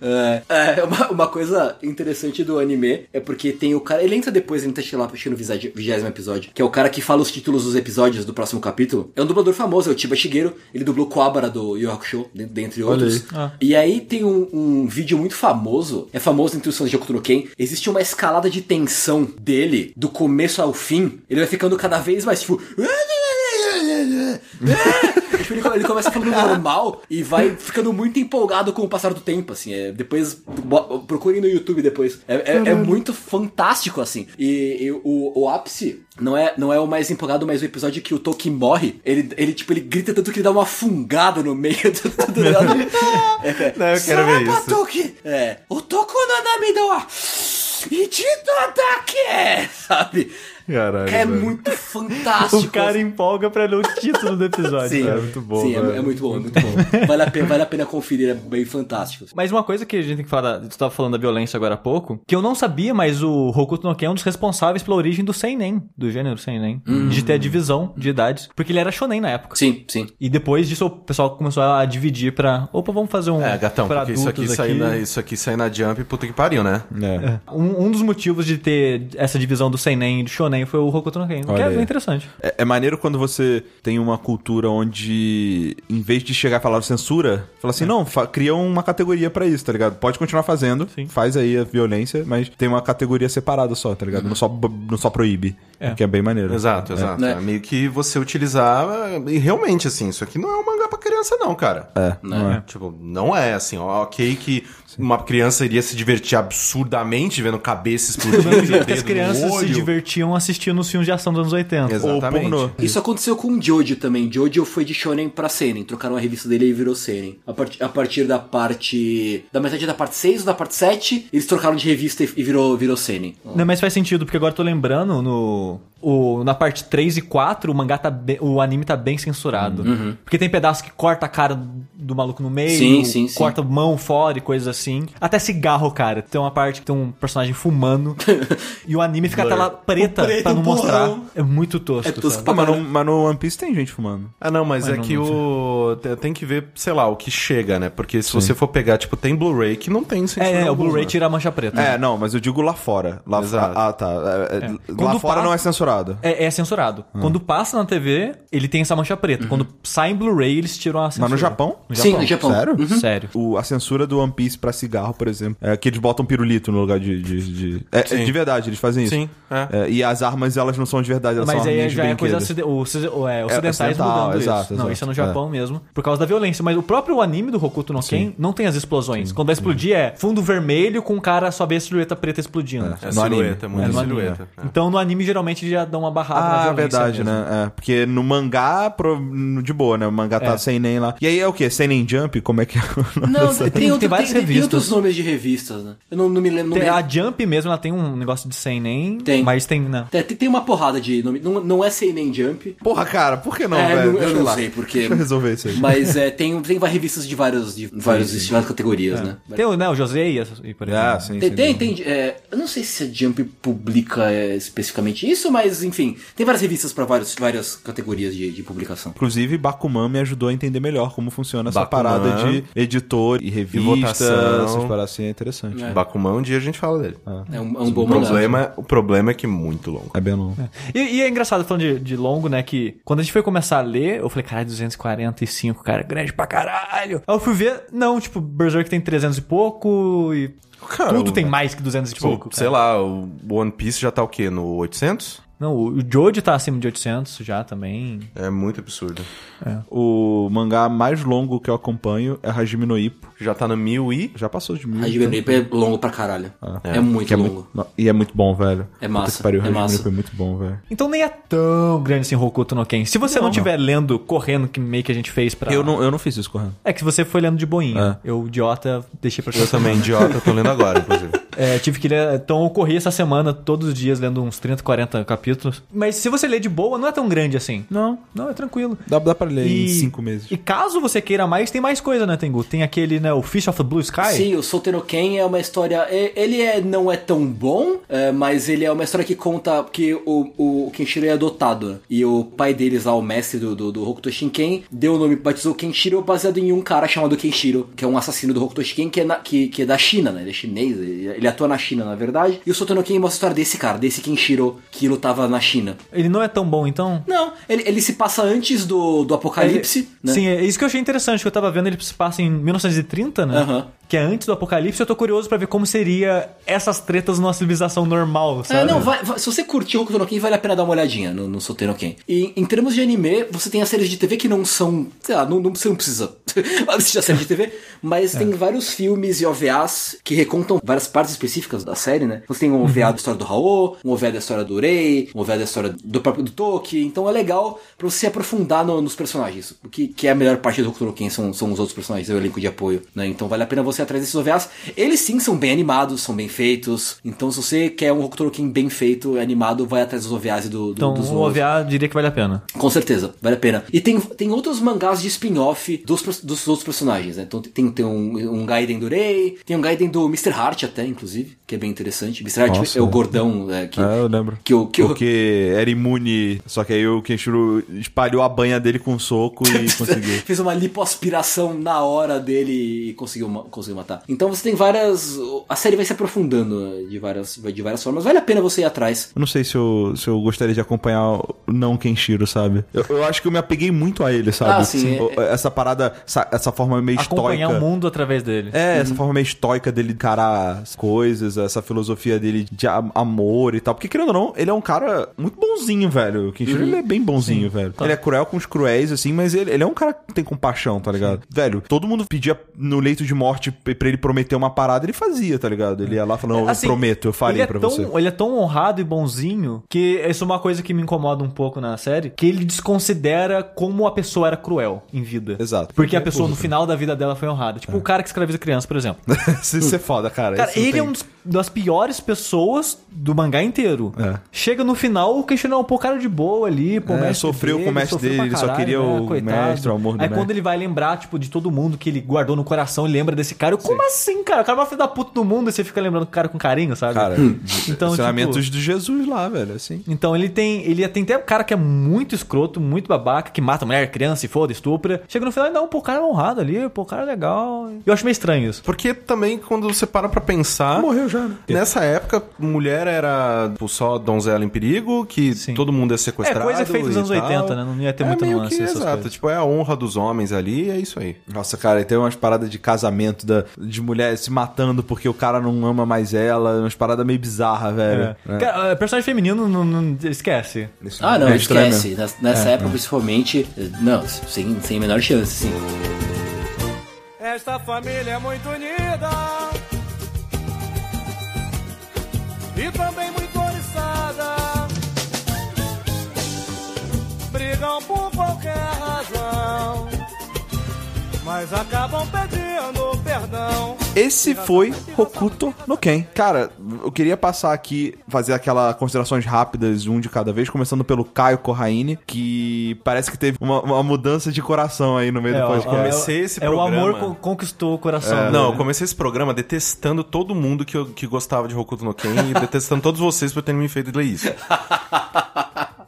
É, é, uma, uma coisa interessante do anime é porque tem o cara. Ele entra depois, ele que lá que no vigésimo episódio, que é o cara que fala os títulos dos episódios do próximo capítulo. É um dublador famoso, é o Chiba Shigeru. Ele dublou Koabara do Hakusho, de- dentre outros. E aí tem um, um vídeo muito famoso, é famoso entre os fãs de Hokuto no Ken. Existe uma escalada de tensão dele, do começo ao fim. Ele vai ficando cada vez mais tipo. Tipo, ele, ele começa falando normal e vai ficando muito empolgado com o passar do tempo, assim. É, depois, procurem no YouTube depois. É, é- é muito fantástico, assim. E, e o, o ápice não é, não é o mais empolgado, mas o episódio que o Toki morre, ele, ele tipo, ele grita tanto que ele dá uma fungada no meio do... do, do é, é, Não, eu quero ver "Sapa isso." Toki! É. O Toku no nami wa Ichito atake! Sabe? Caralho. É velho. muito fantástico. O cara empolga pra ler o título do episódio. Sim, É muito bom, Sim, é, velho. é muito bom, é muito bom. Vale a pena, vale a pena conferir, é bem fantástico. Mas uma coisa que a gente tem que falar, você tava falando da violência agora há pouco, que eu não sabia, mas o Hokuto no Ken é um dos responsáveis pela origem do Seinen, do gênero Seinen, de ter a divisão de idades, porque ele era shonen na época. Sim, sim. E depois disso o pessoal começou a dividir pra, opa, vamos fazer um É, gatão, pra porque isso aqui, adultos sair na, isso aqui sair na Jump, puta que pariu, né? É. Um, um dos motivos de ter essa divisão do Seinen e do Shonen foi o Hokuto no Ken, que é bem interessante. É, é maneiro quando você tem uma cultura onde, em vez de chegar e falar censura, fala assim, não, fa- cria uma categoria pra isso, tá ligado? Pode continuar fazendo, Sim. faz aí a violência, mas tem uma categoria separada só, tá ligado? Não, só, não só proíbe, É. que é bem maneiro. Exato, exato. Né? É meio que você utilizar. E realmente, assim, isso aqui não é um mangá pra criança, não, cara. É, não é. Tipo, não é assim, ó, ok que uma criança iria se divertir absurdamente vendo cabeça explodindo e As no crianças se divertiam assistindo os filmes de ação dos anos 80. Exatamente. Isso aconteceu com o Jojo também. Jojo foi de Shonen pra Seinen. Trocaram a revista dele e virou Seinen. A, part- a partir da parte. Da metade da parte 6 ou da parte 7, eles trocaram de revista e, e virou, virou Seinen. Não, mas faz sentido, porque agora eu tô lembrando, no, o, na parte 3 e 4, o mangá tá bem, o anime tá bem censurado. Porque tem pedaço que corta a cara do maluco no meio, Sim, sim, sim. corta mão fora e coisas assim. Até cigarro, cara. Tem uma parte que tem um personagem fumando e o anime fica a tela preta preto, pra não mostrar. É muito tosco, É tosco sabe? Ah, mas, no, mas no One Piece tem gente fumando. Ah, não, mas, Mas é não- que não o. te- Tem que ver, sei lá, o que chega, né? Porque se você for pegar, tipo, tem Blu-ray que não tem censura É, é, o. Blu-ray tira a mancha preta. É, não, mas eu digo lá fora. Lá Exato. Ah, tá. É, é, Lá Quando fora passa- não é censurado. Censurado. É, é censurado. Ah. Quando passa na TV, ele tem essa mancha preta. Quando sai em Blu-ray, eles tiram a censura. Mas no Japão? No Sim, no Japão. Sério? Sério. O, a censura do One Piece pra cigarro, por exemplo, é que eles botam pirulito no lugar de. de, de- é, é Sim. de verdade, eles fazem isso. Sim, é. É, e as armas, elas não são de verdade, elas Mas são aí já é coisa o- o- é, ocidentais ocidental, mudando exato, isso. Não, exato, isso é no Japão mesmo. Por causa da violência. Mas o próprio anime do Hokuto no Ken não tem as explosões. Quando vai explodir é fundo vermelho com o cara só vê a silhueta preta explodindo. É No anime. silhueta, É, muito anime, silhueta. é. Então no anime geralmente já dão uma barrada na Ah, violência verdade, mesmo. né? É, porque no mangá, de boa, né? O mangá tá É. sem nem lá. E aí é o quê? Sem nem jump? Como é que é? Não, tem, Tem- outro- tem várias tem- tem revistas. outros nomes de revistas, né? Eu não, não me lembro. Tem- a Jump mesmo, ela tem um negócio de sem nem. Tem. Mas tem, né? É, tem, tem uma porrada de nome. Não, não é Seinen Jump. Porra, cara, por que não, É, velho? não- eu Deixa não lá. sei porque- Deixa eu resolver isso aí. Mas é, tem, tem várias revistas de várias, de vários, de várias categorias, né? Tem o, né, o José e, e por aí. Ah, vai. sim, Tem, sim, tem, tem, é, eu não sei se a Jump publica é, especificamente isso, mas enfim, tem várias revistas para várias categorias de, de publicação. Inclusive, Bakuman me ajudou a entender melhor como funciona essa Bakuman. parada de editor e revista, votação. essas paradas assim, é interessante. É, Bakuman, um dia a gente fala dele. É um, é um bom O mangá. problema, o problema é que é muito longo. bem longo. E, e é engraçado, falando de, de longo, né? Que quando a gente foi começar a ler, eu falei, caralho, 245, cara, grande pra caralho. Aí eu fui ver, não, tipo, Berserk tem 300 e pouco e. Cara, tudo o- tem mais que 200 e Tipo, pouco. sei cara. lá, o One Piece já tá o quê? No 800? Não, o Jojo tá acima de 800 já também. É muito absurdo. O mangá mais longo que eu acompanho é Hajime no Ippo. Já tá no 1000 e... Já passou de mil. A no Ippo é longo pra caralho. É, muito que é longo. muito, e é muito bom, velho. É massa, que pariu, é massa. É muito bom, velho. Então nem é tão grande assim Hokuto no Ken. Se você não estiver lendo, correndo, que meio que a gente fez pra... Eu não, eu não fiz isso correndo. É que você foi lendo de boinha. É. Eu, idiota, deixei pra Eu também, idiota, tô lendo agora, inclusive. É, tive que ler. Então eu corri essa semana todos os dias lendo uns 30, 40 capítulos. Mas se você ler de boa, não é tão grande assim. Não. Não, é tranquilo. Dá, dá pra ler em E- cinco meses. E caso você queira mais, tem mais coisa, né, Tengu? Tem aquele, né, o Fish of the Blue Sky. Sim, o Soteno Ken é uma história. é- Ele é, não é tão bom, é, mas ele é uma história que conta que o, o Kenshiro é adotado. E o pai deles lá, o mestre do, do, do Hokuto Shinken, deu o nome, batizou Kenshiro baseado em um cara chamado Kenshiro, que é um assassino do Hokuto Shinken, que é, na- que, que é da China, né? Ele é chinês, ele, ele atua na China, na verdade. E o Soteno Ken mostra a história desse cara, desse Kenshiro que lutava na China. Ele não é tão bom, então. Não, ele, ele se passa antes do, do Apocalipse, né? Sim, é isso que eu achei interessante, que eu tava vendo, ele se passa em 1930, né? Aham. Que é antes do apocalipse, eu tô curioso pra ver como seria essas tretas numa civilização normal, É, sabe? não, vai- vai- se você curtir Hokuto no Ken, vale a pena dar uma olhadinha no, no Soteno Ken. E em termos de anime, você tem as séries de TV que não são, sei lá, não, não, você não precisa assistir a série de TV, mas tem vários filmes e OVAs que recontam várias partes específicas da série, né? Você tem um OVA da história do Raul, um OVA da história do Rei, um OVA da história do próprio do Toki, então é legal pra você aprofundar no- nos personagens. O que, que é a melhor parte do Hokuto no Ken são, são os outros personagens, é o elenco de apoio, né? Então vale a pena você atrás desses OVAs. Eles sim são bem animados, são bem feitos, então se você quer um Hokuto Ken bem feito, animado, vai atrás dos OVAs e do, do, Então, dos o novos. OVA diria que vale a pena. Com certeza, vale a pena. E tem, tem outros mangás de spin-off dos, dos outros personagens, né? Então tem, tem um, um Gaiden do Rei, tem um Gaiden do Mr. Heart até, inclusive, que é bem interessante. Mr. Heart Nossa. é o gordão é, que, É, eu lembro. que, o, que Porque era imune, só que aí o Kenshiro espalhou a banha dele com um soco e conseguiu. fez uma lipoaspiração na hora dele e conseguiu, ma- conseguiu matar. Então você tem várias. A série vai se aprofundando de várias, de várias formas. Vale a pena você ir atrás. Eu não sei se eu, se eu gostaria de acompanhar o não Kenshiro, sabe? Eu, eu acho que eu me apeguei muito a ele, sabe? Ah, sim, O- Essa parada, essa, essa forma meio Acompanhar estoica. o mundo através dele. É, essa forma meio estoica dele encarar as coisas, essa filosofia dele de am- amor e tal. Porque, querendo ou não, ele é um cara muito bonzinho, velho. O Kenshiro, ele é bem bonzinho, velho. Ele é cruel com os cruéis, assim, mas ele, ele é um cara que tem compaixão, tá ligado? Velho, todo mundo pedia no leito de morte pra ele prometer uma parada, ele fazia, tá ligado? Ele ia lá falando, Assim, eu prometo, eu farei ele é pra tão, você. Ele é tão honrado e bonzinho que isso é uma coisa que me incomoda um pouco na série, que ele desconsidera como a pessoa era cruel em vida. Exato. Porque a pessoa no final da vida dela foi honrada. Tipo o cara que escraviza criança, por exemplo. Isso é foda, cara. Cara, Isso ele é tem- uma das piores pessoas do mangá inteiro. É. Chega no final, o Kenshiro é um pouco cara de boa ali, pô, o É, mestre sofreu com o mestre dele, pra ele só caralho, queria né, o coitado. mestre, o amor do Aí mestre. quando ele vai lembrar, tipo, de todo mundo que ele guardou no coração, ele lembra desse cara. Eu, Como assim, cara? O cara é uma filha da puta do mundo e você fica lembrando o cara com carinho, sabe? Cara, Então, ensinamentos tipo- de Jesus lá, velho, assim. Então ele tem. Ele tem até um cara que é muito escroto, muito babaca, que mata mulher, criança e foda, estupra. Chega no final e não, pô, o cara é honrado ali, pô, o cara é legal. Eu acho meio estranho isso. Porque também, quando você para pra pensar. Morreu já, né? Nessa época, mulher era tipo, só donzela em perigo, que Sim. todo mundo ia É sequestrado. coisa feita nos anos tal. 80, né? Não ia ter é muita nuance que, essas Exato, coisas. tipo, é a honra dos homens ali, é isso aí. Nossa, cara, e tem umas paradas de casamento da, de mulher se matando porque o cara não ama mais ela, umas paradas meio bizarras, velho. É. Cara, personagem feminino, não, não- esquece. Isso Ah, não, é esquece. mesmo. Nessa, época, principalmente, não, sem, sem a menor chance, sim. Esta família é muito unida e também muito oriçada. Brigam por qualquer razão, mas acabam pedindo perdão. Esse foi Hokuto no Ken. Cara, eu queria passar aqui, fazer aquelas considerações rápidas, um de cada vez, começando pelo Caio Corraine, que parece que teve uma, uma mudança de coração aí no meio do ó, podcast. comecei é, esse é o programa- amor co- conquistou o coração. É, não, eu comecei esse programa detestando todo mundo que, eu- que gostava de Hokuto no Ken e detestando todos vocês por terem me feito ler isso.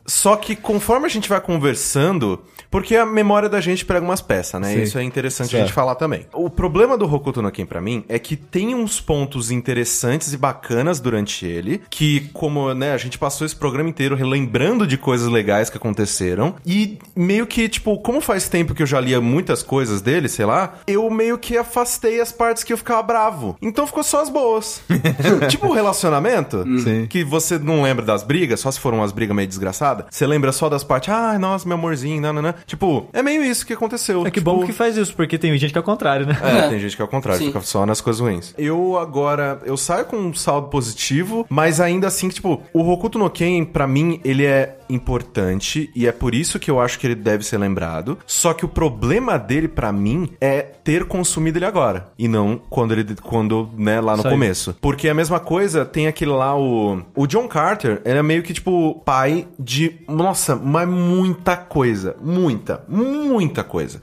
Só que conforme a gente vai conversando, porque a memória da gente prega umas peças, né? Sim. Isso é interessante a Certo. gente falar também. O problema do Hokuto no Ken pra mim é que tem uns pontos interessantes e bacanas durante ele, que como, né, a gente passou esse programa inteiro relembrando de coisas legais que aconteceram e meio que, tipo, como faz tempo que eu já lia muitas coisas dele, sei lá, eu meio que afastei as partes que eu ficava bravo. Então ficou só as boas. tipo o relacionamento, Sim. que você não lembra das brigas, só se foram umas brigas meio desgraçadas. Você lembra só das partes, ah, nossa, meu amorzinho, não, não, não. Tipo, é meio isso que aconteceu. É que tipo, bom que faz isso, porque tem gente que é o contrário, né? é, tem gente que é ao contrário, Sim. fica só nas coisas ruins. Eu agora, eu saio com um saldo positivo, mas ainda assim, que, tipo, o Hokuto no Ken, pra mim, ele é importante e é por isso que eu acho que ele deve ser lembrado. Só que o problema dele, pra mim, é ter consumido ele agora e não quando ele, quando, né, lá no aí. começo. Porque a mesma coisa, tem aquele lá, o. O John Carter, ele é meio que, tipo, pai de. Nossa, mas muita coisa. Muita, muita coisa.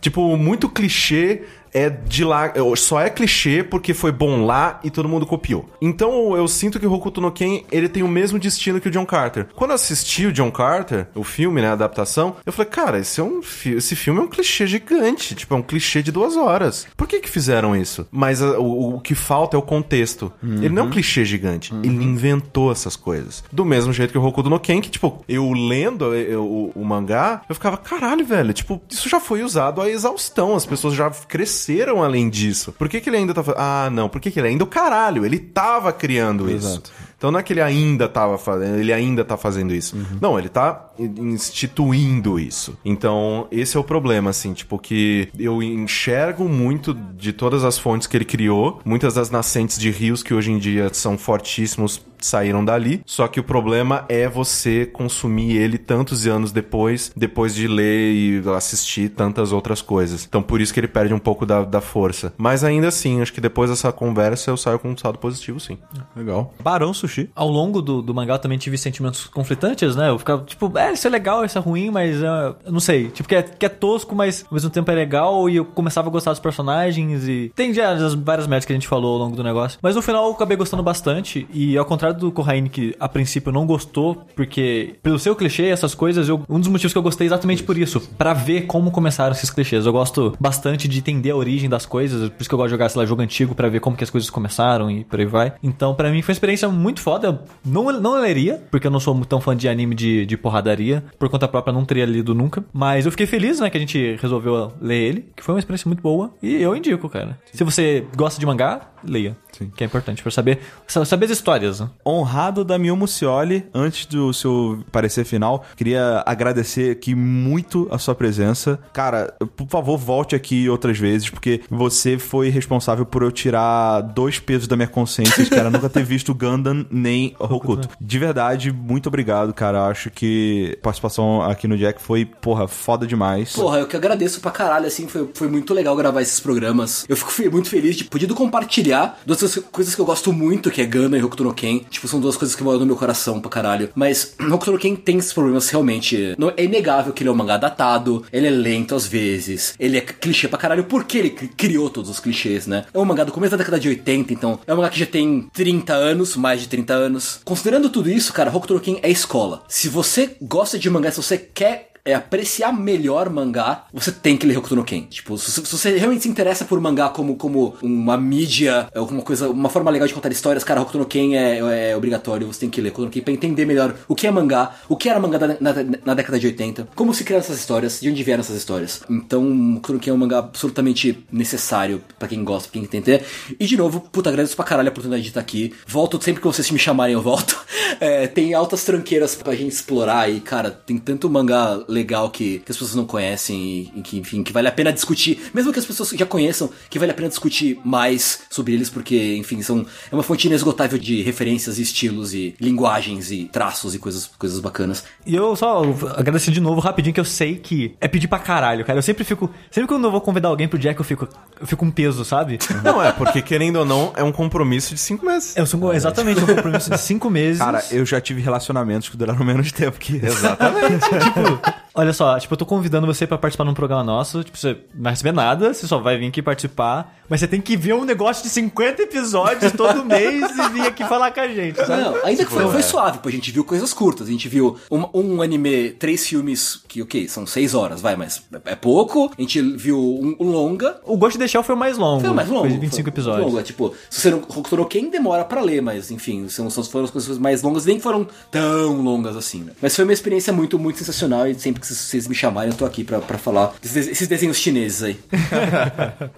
Tipo, muito clichê é de lá. Só é clichê porque foi bom lá e todo mundo copiou. Então eu sinto que o Hokuto no Ken ele tem o mesmo destino que o John Carter. Quando eu assisti o John Carter, o filme, né, a adaptação, eu falei, cara, esse, é um fi- esse filme é um clichê gigante. Tipo, é um clichê de duas horas. Por que que fizeram isso? Mas a- o, o que falta é o contexto. Ele não é um clichê gigante. Ele inventou essas coisas. Do mesmo jeito que o Hokuto no Ken, que, tipo, eu lendo eu- o, o mangá, eu ficava, caralho, velho, tipo, isso já foi usado a exaustão. As pessoas já cresceram além disso. Por que, que ele ainda tá fazendo. Ah, não, por que, que ele ainda. O caralho, ele tava criando isso. Exato. Então não é que ele ainda tava fazendo, ele ainda tá fazendo isso. Não, ele tá instituindo isso. Então, esse é o problema, assim, tipo, que eu enxergo muito de todas as fontes que ele criou, muitas das nascentes de rios que hoje em dia são fortíssimos saíram dali. Só que o problema é você consumir ele tantos anos depois, depois de ler e assistir tantas outras coisas. Então por isso que ele perde um pouco da, da força. Mas ainda assim, acho que depois dessa conversa eu saio com um saldo positivo, sim. Legal. Barão Sushi. Ao longo do, do mangá eu também tive sentimentos conflitantes, né? Eu ficava, tipo, é, isso é legal, isso é ruim, mas ah, não sei. Tipo, que é, que é tosco, mas ao mesmo tempo é legal e eu começava a gostar dos personagens e. Tem já as várias metas que a gente falou ao longo do negócio. Mas no final eu acabei gostando bastante e ao contrário do Corraine, que a princípio não gostou, porque pelo seu clichê, essas coisas, eu, um dos motivos que eu gostei é exatamente por isso. Pra ver como começaram esses clichês. Eu gosto bastante de entender a origem das coisas, por isso que eu gosto de jogar, sei lá, jogo antigo pra ver como que as coisas começaram e por aí vai. Então, pra mim foi uma experiência muito foda. Eu Não, não leria, porque eu não sou tão fã de anime de, de porradaria. Por conta própria, não teria lido nunca. Mas eu fiquei feliz, né, que a gente resolveu ler ele, que foi uma experiência muito boa. E eu indico, cara. Se você gosta de mangá, leia. Sim. Que é importante pra saber, saber as histórias, né? Honrado Damião Mucioli, antes do seu parecer final, queria agradecer aqui muito a sua presença. Cara, por favor, volte aqui outras vezes, porque você foi responsável por eu tirar dois pesos da minha consciência, que era nunca ter visto Gundam nem Hokuto. De verdade, muito obrigado, cara. Acho que a participação aqui no Jack foi, porra, foda demais. Porra, eu que agradeço pra caralho, assim, foi, foi muito legal gravar esses programas. Eu fico muito feliz de poder compartilhar duas coisas que eu gosto muito, que é Gana e Hokuto no Ken. Tipo, são duas coisas que moram no meu coração pra caralho. Mas Hokuto no Ken tem esses problemas realmente. Não- É inegável que ele é um mangá datado, ele é lento às vezes, ele é clichê pra caralho, porque ele cri- criou todos os clichês, né? É um mangá do começo da década de 80, então é um mangá que já tem 30 anos, mais de 30 anos. Considerando tudo isso, cara, Hokuto no Ken é escola. Se você gosta de mangá, se você quer é apreciar melhor mangá, você tem que ler Hokuto no Ken. Tipo, se, se você realmente se interessa por mangá como, como uma mídia, é alguma coisa, uma forma legal de contar histórias, cara, Hokuto no Ken é, é obrigatório, você tem que ler Hokuto no Ken pra entender melhor o que é mangá, o que era mangá da- na, na década de 80, como se criaram essas histórias, de onde vieram essas histórias. Então, Hokuto no Ken é um mangá absolutamente necessário pra quem gosta, pra quem entender. E de novo, puta, agradeço pra caralho a oportunidade de estar aqui. Volto sempre que vocês me chamarem, eu volto. É, tem altas tranqueiras pra gente explorar e, cara, tem tanto mangá legal que, que as pessoas não conhecem e, e que, enfim, que vale a pena discutir, mesmo que as pessoas já conheçam, que vale a pena discutir mais sobre eles, porque, enfim, são é uma fonte inesgotável de referências e estilos e linguagens e traços e coisas, coisas bacanas. E eu só agradecer de novo rapidinho, que eu sei que é pedir pra caralho, cara. Eu sempre fico. Sempre quando eu vou convidar alguém pro Jack, eu fico. Eu fico um peso, sabe? Não, é, porque querendo ou não, é um compromisso de cinco meses. Eu sou exatamente um compromisso de cinco meses. Cara, eu já tive relacionamentos que duraram menos tempo que isso. Exatamente. Olha só, tipo, eu tô convidando você pra participar num programa nosso, tipo, você não vai receber nada, você só vai vir aqui participar, mas você tem que ver um negócio de 50 episódios todo mês e vir aqui falar com a gente, sabe? Não, ainda que foi, foi suave, pô, a gente viu coisas curtas. A gente viu um, um anime, três filmes, que, ok, são seis horas, vai, mas é pouco. A gente viu um, um longa. O Ghost in the Shell foi o mais longo. Foi mais longo. Foi de 25 foi episódios. Longo, é, tipo, se você não Hokuto no Ken demora pra ler, mas enfim, são, foram as coisas mais longas, nem foram tão longas assim, né? Mas foi uma experiência muito, muito sensacional e sempre que vocês me chamarem, eu tô aqui pra, pra falar desses, esses desenhos chineses aí.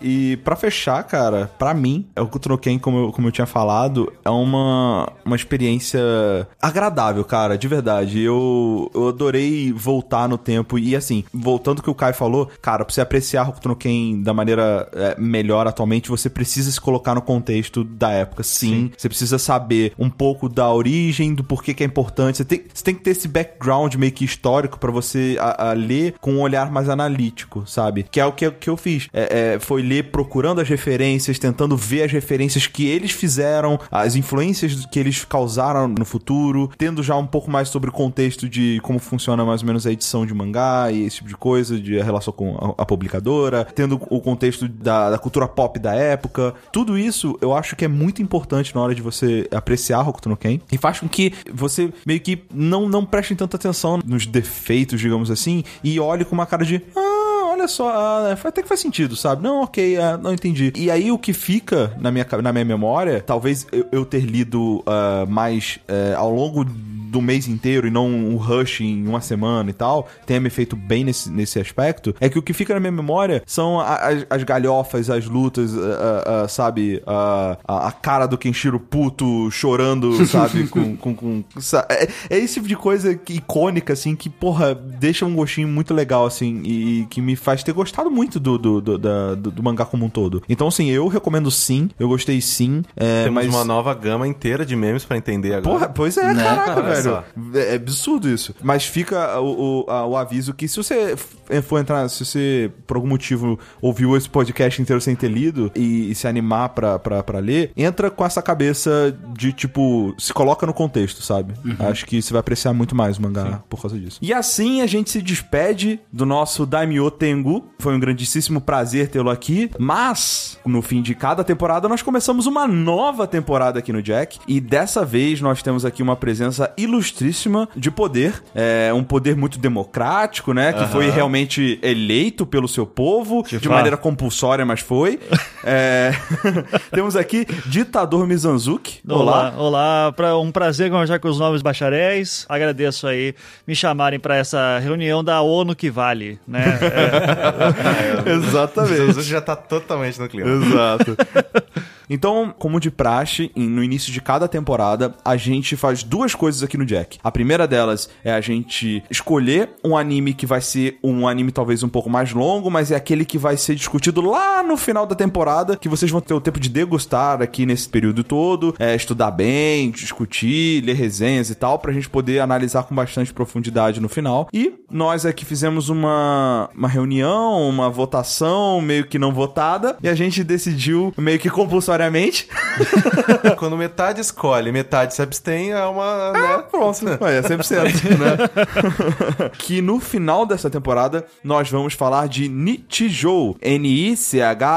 E pra fechar, cara, pra mim, o Hokuto no Ken, como eu, como eu tinha falado, é uma, uma experiência agradável, cara, de verdade. Eu, eu adorei voltar no tempo e, assim, voltando ao que o Kai falou, cara, pra você apreciar Hokuto no Ken da maneira é, melhor atualmente, você precisa se colocar no contexto da época, sim. Você precisa saber um pouco da origem, do porquê que é importante. Você tem, você tem que ter esse background meio que histórico pra você a, a ler com um olhar mais analítico, sabe? Que é o que, que eu fiz. É, é, foi ler procurando as referências, tentando ver as referências que eles fizeram, as influências que eles causaram no futuro, tendo já um pouco mais sobre o contexto de como funciona mais ou menos a edição de mangá e esse tipo de coisa, de a relação com a, a publicadora, tendo o contexto da, da cultura pop da época. Tudo isso eu acho que é muito importante na hora de você apreciar Hokuto no Ken e faz com que você meio que não, não preste tanta atenção nos defeitos, digamos assim, e olhe com uma cara de. Ah, olha só, ah, até que faz sentido, sabe? Não, ok, ah, não entendi. E aí o que fica na minha, na minha memória, talvez eu, eu ter lido ah, mais eh, ao longo do mês inteiro e não um rush em uma semana e tal, tenha me feito bem nesse, nesse aspecto, é que o que fica na minha memória são a- as, as galhofas, as lutas, ah, ah, sabe? A, a cara do Kenshiro puto chorando, sabe? com, com, com- é, é esse tipo de coisa que- icônica, assim, que, porra, deixa um gostinho muito legal, assim, e, que me faz ter gostado muito do, do, do, da- do- do mangá como um todo. Então, assim, eu recomendo sim, eu gostei sim. É, Temos mas... uma nova gama inteira de memes pra entender agora. Porra, pois é, Né? caraca, Olha velho. só. É absurdo isso. Mas fica o, o, a- o aviso que se você f- for entrar, se você, por algum motivo, ouviu esse podcast inteiro sem ter lido e, e se animar pra, pra, pra ler, entra com essa cabeça de, tipo, se coloca no contexto, sabe? Acho que você vai apreciar muito mais o mangá por causa disso. E assim a gente se despede do nosso Daimyo Tengu. Foi um grandíssimo prazer tê-lo aqui. Mas, no fim de cada temporada, nós começamos uma nova temporada aqui no Jack. E dessa vez nós temos aqui uma presença ilustríssima de poder. É um poder muito democrático, né? Que foi realmente eleito pelo seu povo, de maneira compulsória, mas foi. É, temos aqui Ditador Mizanzuki. Olá, olá, pra, um prazer conversar com os novos bacharéis. Agradeço aí me chamarem pra essa reunião da ONU que vale, né? Exatamente. Você já tá totalmente no clima. Exato. Então, como de praxe, no início de cada temporada, a gente faz duas coisas aqui no Jack. A primeira delas é a gente escolher um anime que vai ser um anime talvez um pouco mais longo, mas é aquele que vai ser discutido lá no final da temporada, que vocês vão ter o tempo de degustar aqui nesse período todo, é, estudar bem, discutir, ler resenhas e tal, pra gente poder analisar com bastante profundidade no final. E nós aqui fizemos uma, uma reunião, uma votação meio que não votada, e a gente decidiu meio que compulsoriamente. Quando metade escolhe, metade se abstém, é uma. né? Pronto, Ué, é 100%, né? que no final dessa temporada nós vamos falar de Nichijou,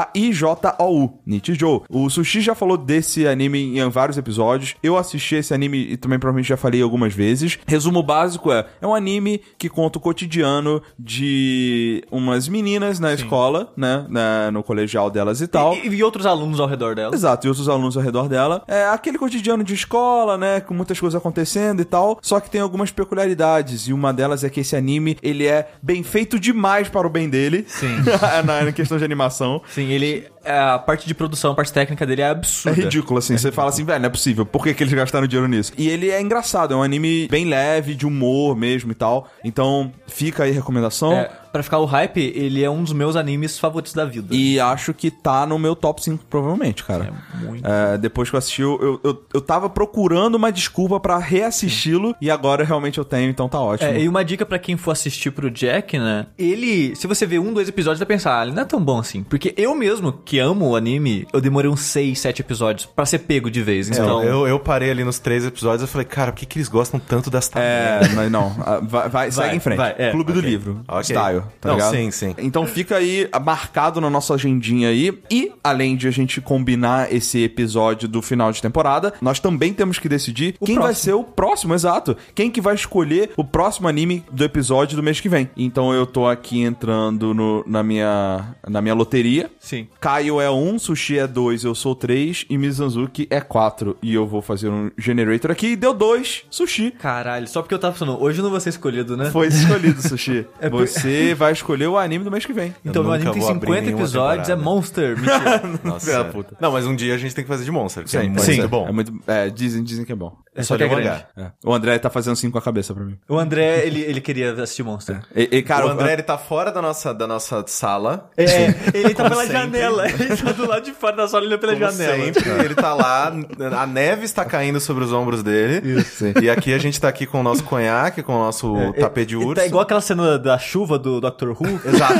N-I-C-H-I-J-O-U, Nichijou. O Sushi já falou desse anime em vários episódios. Eu assisti esse anime e também provavelmente já falei algumas vezes. Resumo básico é, é um anime que conta o cotidiano de umas meninas na escola, né, na- no colegial delas e tal. E, e outros alunos ao redor dela. Exato, e outros alunos ao redor dela. É aquele cotidiano de escola, né? Com muitas coisas acontecendo e tal. Só que tem algumas peculiaridades. E uma delas é que esse anime, ele é bem feito demais para o bem dele. Sim. na, na questão de animação. Sim, ele. A parte de produção, a parte técnica dele é É absurda. ridículo, assim. Você fala assim, velho, não é possível. Por que, que eles gastaram dinheiro nisso? E ele é engraçado. É um anime bem leve, de humor mesmo e tal. Então, fica aí a recomendação. É, pra ficar o hype, ele é um dos meus animes favoritos da vida. E acho que tá no meu top 5, provavelmente, cara. É muito. É, depois que eu assisti, eu, eu, eu, tava procurando uma desculpa pra reassisti-lo e agora realmente eu tenho, então tá ótimo. É, e uma dica pra quem for assistir pro Jack, né? Ele, se você ver um, dois episódios, vai pensar, ah, ele não é tão bom assim. Porque eu mesmo, que amo o anime, eu demorei uns seis, sete episódios pra ser pego de vez. Então, eu, eu parei ali nos três episódios e falei, cara, por que, que eles gostam tanto desta É, merda? mas não. ah, Vai, vai, segue em frente. vai, é, Clube do ok. Livro. Ok. Style, tá Não, ligado? sim, sim. Então fica aí marcado na nossa agendinha aí. E, além de a gente combinar esse episódio do final de temporada, nós também temos que decidir quem vai ser o próximo, exato. Quem que vai escolher o próximo anime do episódio do mês que vem. Então eu tô aqui entrando no- na, minha, na minha loteria. sim. Caio é 1, Sushi é 2, eu sou 3 e Mizanzuki é 4. E eu vou fazer um generator aqui e deu 2, Sushi. Caralho, só porque eu tava pensando, hoje eu não vou ser escolhido, né? Foi escolhido, Sushi. É por- Você vai escolher o anime do mês que vem. Então, nunca anime tem vou abrir 50 nenhuma episódios, é temporada. Monster. Mentira. Nossa, Filha da sério. puta. Não, mas um dia a gente tem que fazer de Monster, que é Sim, muito sim. bom. É muito, é, dizem, dizem que é bom. É Só só que é ler mangá. É. O André tá fazendo assim com a cabeça pra mim. O André, ele, ele queria assistir Monster. E, e, cara, o André, ele tá fora da nossa, da nossa sala. É, ele tá pela sempre. janela. Ele tá do lado de fora da sala olhando pela Como janela. sempre, ele tá lá, a neve está caindo sobre os ombros dele. Sim. E aqui a gente tá aqui com o nosso conhaque, com o nosso tapete de Ele urso. Tá igual aquela cena da chuva do Doctor Who. Exato.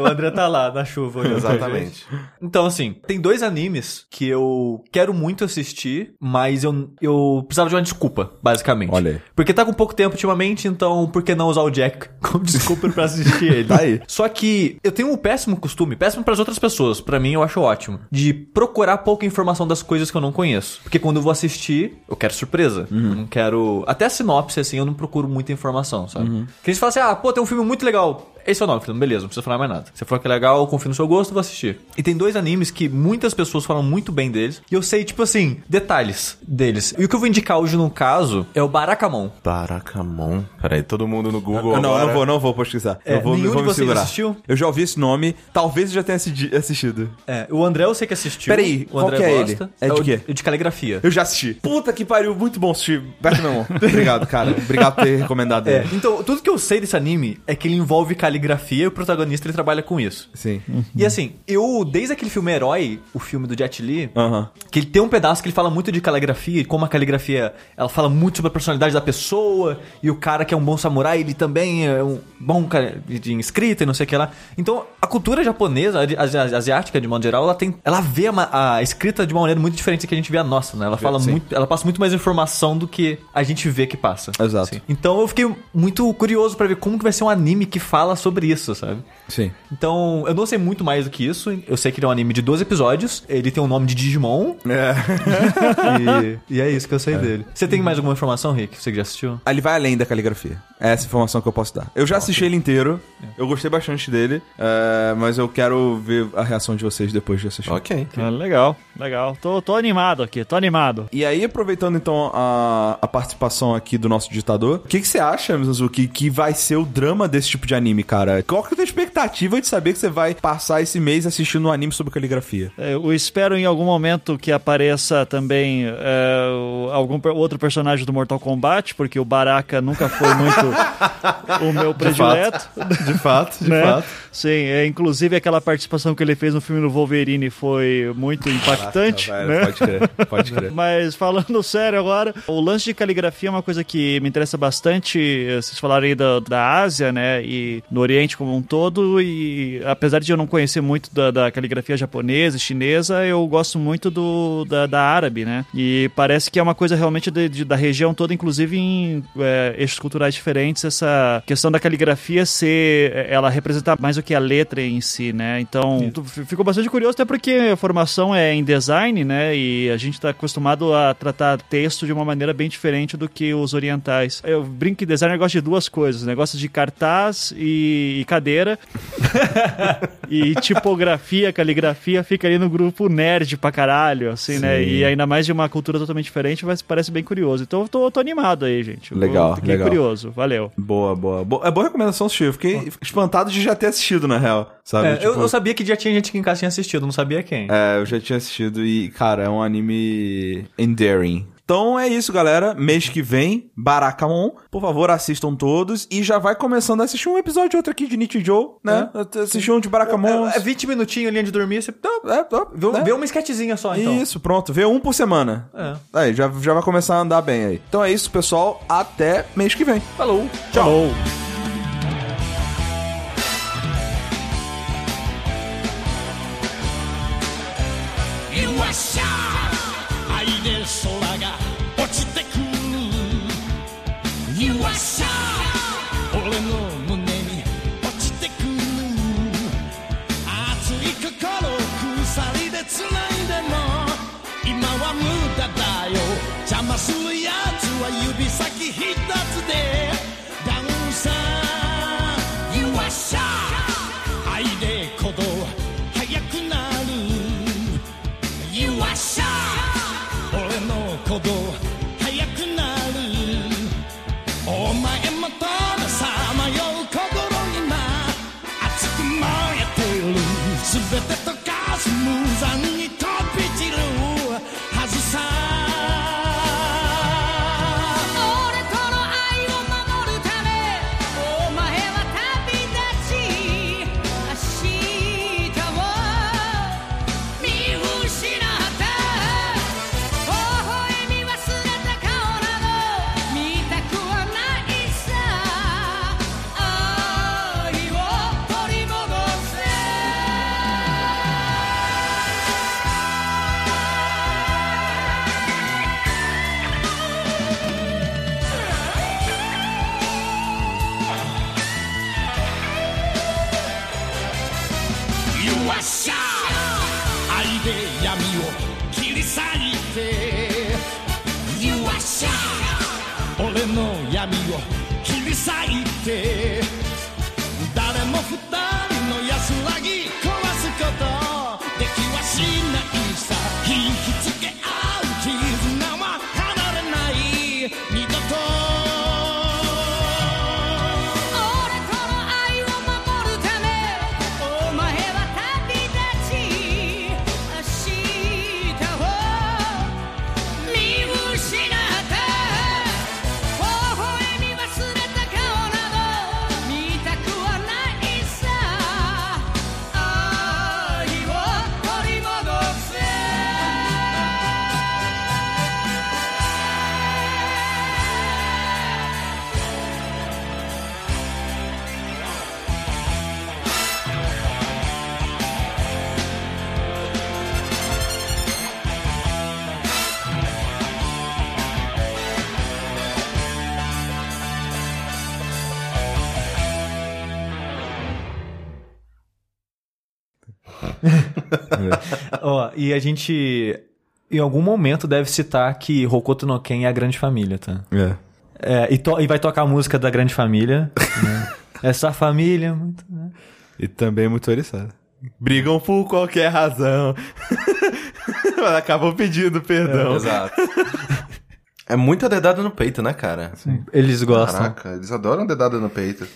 o André tá lá na chuva. Exatamente. Então, assim, tem dois animes que eu quero muito assistir, mas eu, eu precisava de uma desculpa, basicamente. Olha aí. Porque tá com pouco tempo ultimamente, então por que não usar o Jack como desculpa pra assistir ele? Tá aí. Só que eu tenho um péssimo costume, péssimo pras outras pessoas, pra mim eu acho ótimo, de procurar pouca informação das coisas que eu não conheço. Porque quando eu vou assistir, eu quero surpresa. Eu não quero. Até a sinopse, assim, eu não procuro muita informação, sabe? Que eles falam assim: ah, pô, tem um filme muito legal. Esse é o nome, filme, beleza, não precisa falar mais nada. Se for que é legal, eu confio no seu gosto, vou assistir. E tem dois animes que muitas pessoas falam muito bem deles. E eu sei, tipo assim, detalhes deles. E o que eu vou indicar hoje, no caso, é o Barakamon. Barakamon. Peraí, todo mundo no Google Eu não, agora. não vou, não vou pesquisar. É, eu vou, nenhum eu vou de me vocês segurar. assistiu? Eu já ouvi esse nome, talvez eu já tenha assistido. É, o André eu sei que assistiu. Peraí, o qual André que é gosta. ele? É de o- quê? o de caligrafia. Eu já assisti. Puta que pariu, muito bom assistir. Perto meu mão. Obrigado, cara. Obrigado por ter recomendado É, ele. então, tudo que eu sei desse anime é que ele envolve caligrafia e o protagonista ele trabalha com isso. Sim. E assim, eu, desde aquele filme Herói, o filme do Jet Li, Aham. que ele tem um pedaço que ele fala muito de caligrafia, e como a caligrafia, ela fala muito sobre a personalidade da pessoa, e o cara que é um bom samurai, ele também é um bom cara de escrita e não sei o que lá. Então, a cultura japonesa, a- a- asiática de modo geral, ela tem, ela vê a, a escrita de uma maneira muito diferente do que a gente vê a nossa, né? Ela fala Sim. muito, ela passa muito mais informação do que a gente vê que passa. Exato. Assim. Então, eu fiquei muito curioso pra ver como que vai ser um anime que fala sobre isso, sabe? Sim. Então, eu não sei muito mais do que isso. Eu sei que ele é um anime de 12 episódios. Ele tem o nome de Digimon. É. E, e é isso que eu sei dele. Você tem mais alguma informação, Rick? Você que já assistiu? Ele vai além da caligrafia. É essa informação que eu posso dar. Eu já assisti ele inteiro. Eu gostei bastante dele. é, mas eu quero ver a reação de vocês depois de assistir. Ok. Ah, legal, legal. Tô, tô animado aqui, tô animado. E aí, aproveitando então a, a participação aqui do nosso ditador, o que, que você acha, Mizuki, que vai ser o drama desse tipo de anime? cara. Qual que é a tua expectativa de saber que você vai passar esse mês assistindo um anime sobre caligrafia? É, Eu espero em algum momento que apareça também é, algum outro personagem do Mortal Kombat, porque o Baraka nunca foi muito o meu predileto. De fato, de né? Sim, é, inclusive aquela participação que ele fez no filme do Wolverine foi muito impactante, Velho, né? Pode crer, pode crer. Mas falando sério agora, o lance de caligrafia é uma coisa que me interessa bastante. eh, Vocês falaram aí da, da Ásia, né? E no Oriente como um todo. E apesar de eu não conhecer muito da, da caligrafia japonesa e chinesa, eu gosto muito do, da, da árabe, né? E parece que é uma coisa realmente de- de- da região toda, inclusive em eh, eixos culturais diferentes, essa questão da caligrafia ser. eh, ela representar mais do que a letra em si, né? Então, ficou bastante curioso, até porque a formação é em design, né? E a gente está acostumado a tratar texto de uma maneira bem diferente do que os orientais. Eu brinco que designer gosta de duas coisas: negócio de cartaz e, e cadeira. e tipografia, caligrafia fica ali no grupo nerd pra caralho, assim, né? E ainda mais de uma cultura totalmente diferente, mas parece bem curioso. Então eu tô, tô animado aí, gente. Legal, Fiquei legal. curioso. Valeu. Boa, boa, boa. É boa recomendação, Steve. Eu fiquei espantado de já ter assistido, na real. Sabe? É, eu, Tipo, eu sabia que já tinha gente aqui em casa que tinha assistido, não sabia quem. É, eu já tinha assistido e, cara, é um anime endearing. Então é isso, galera. Mês que vem, Barakamon. Por favor, assistam todos. E já vai começando a assistir um episódio ou outro aqui de Nichijou, né? Assistir um de Barakamon. É, é 20 minutinhos linha de dormir, você É, é, vê, né? vê uma esquetezinha só, então. Isso, pronto. Vê um por semana. É. Aí, já, já vai começar a andar bem aí. Então é isso, pessoal. Até mês que vem. Falou. Tchau. Falou. Oh, my Emma e a gente, em algum momento, deve citar que Hokuto no Ken é a grande família, tá? É. É, e, to- e vai tocar a música da grande família. né? Essa família... muito, né? E também muito oriçada. Brigam por qualquer razão. Mas acabam pedindo perdão. Exato. É muita dedada no peito, né, cara? Eles gostam. Caraca, eles adoram dedada no peito.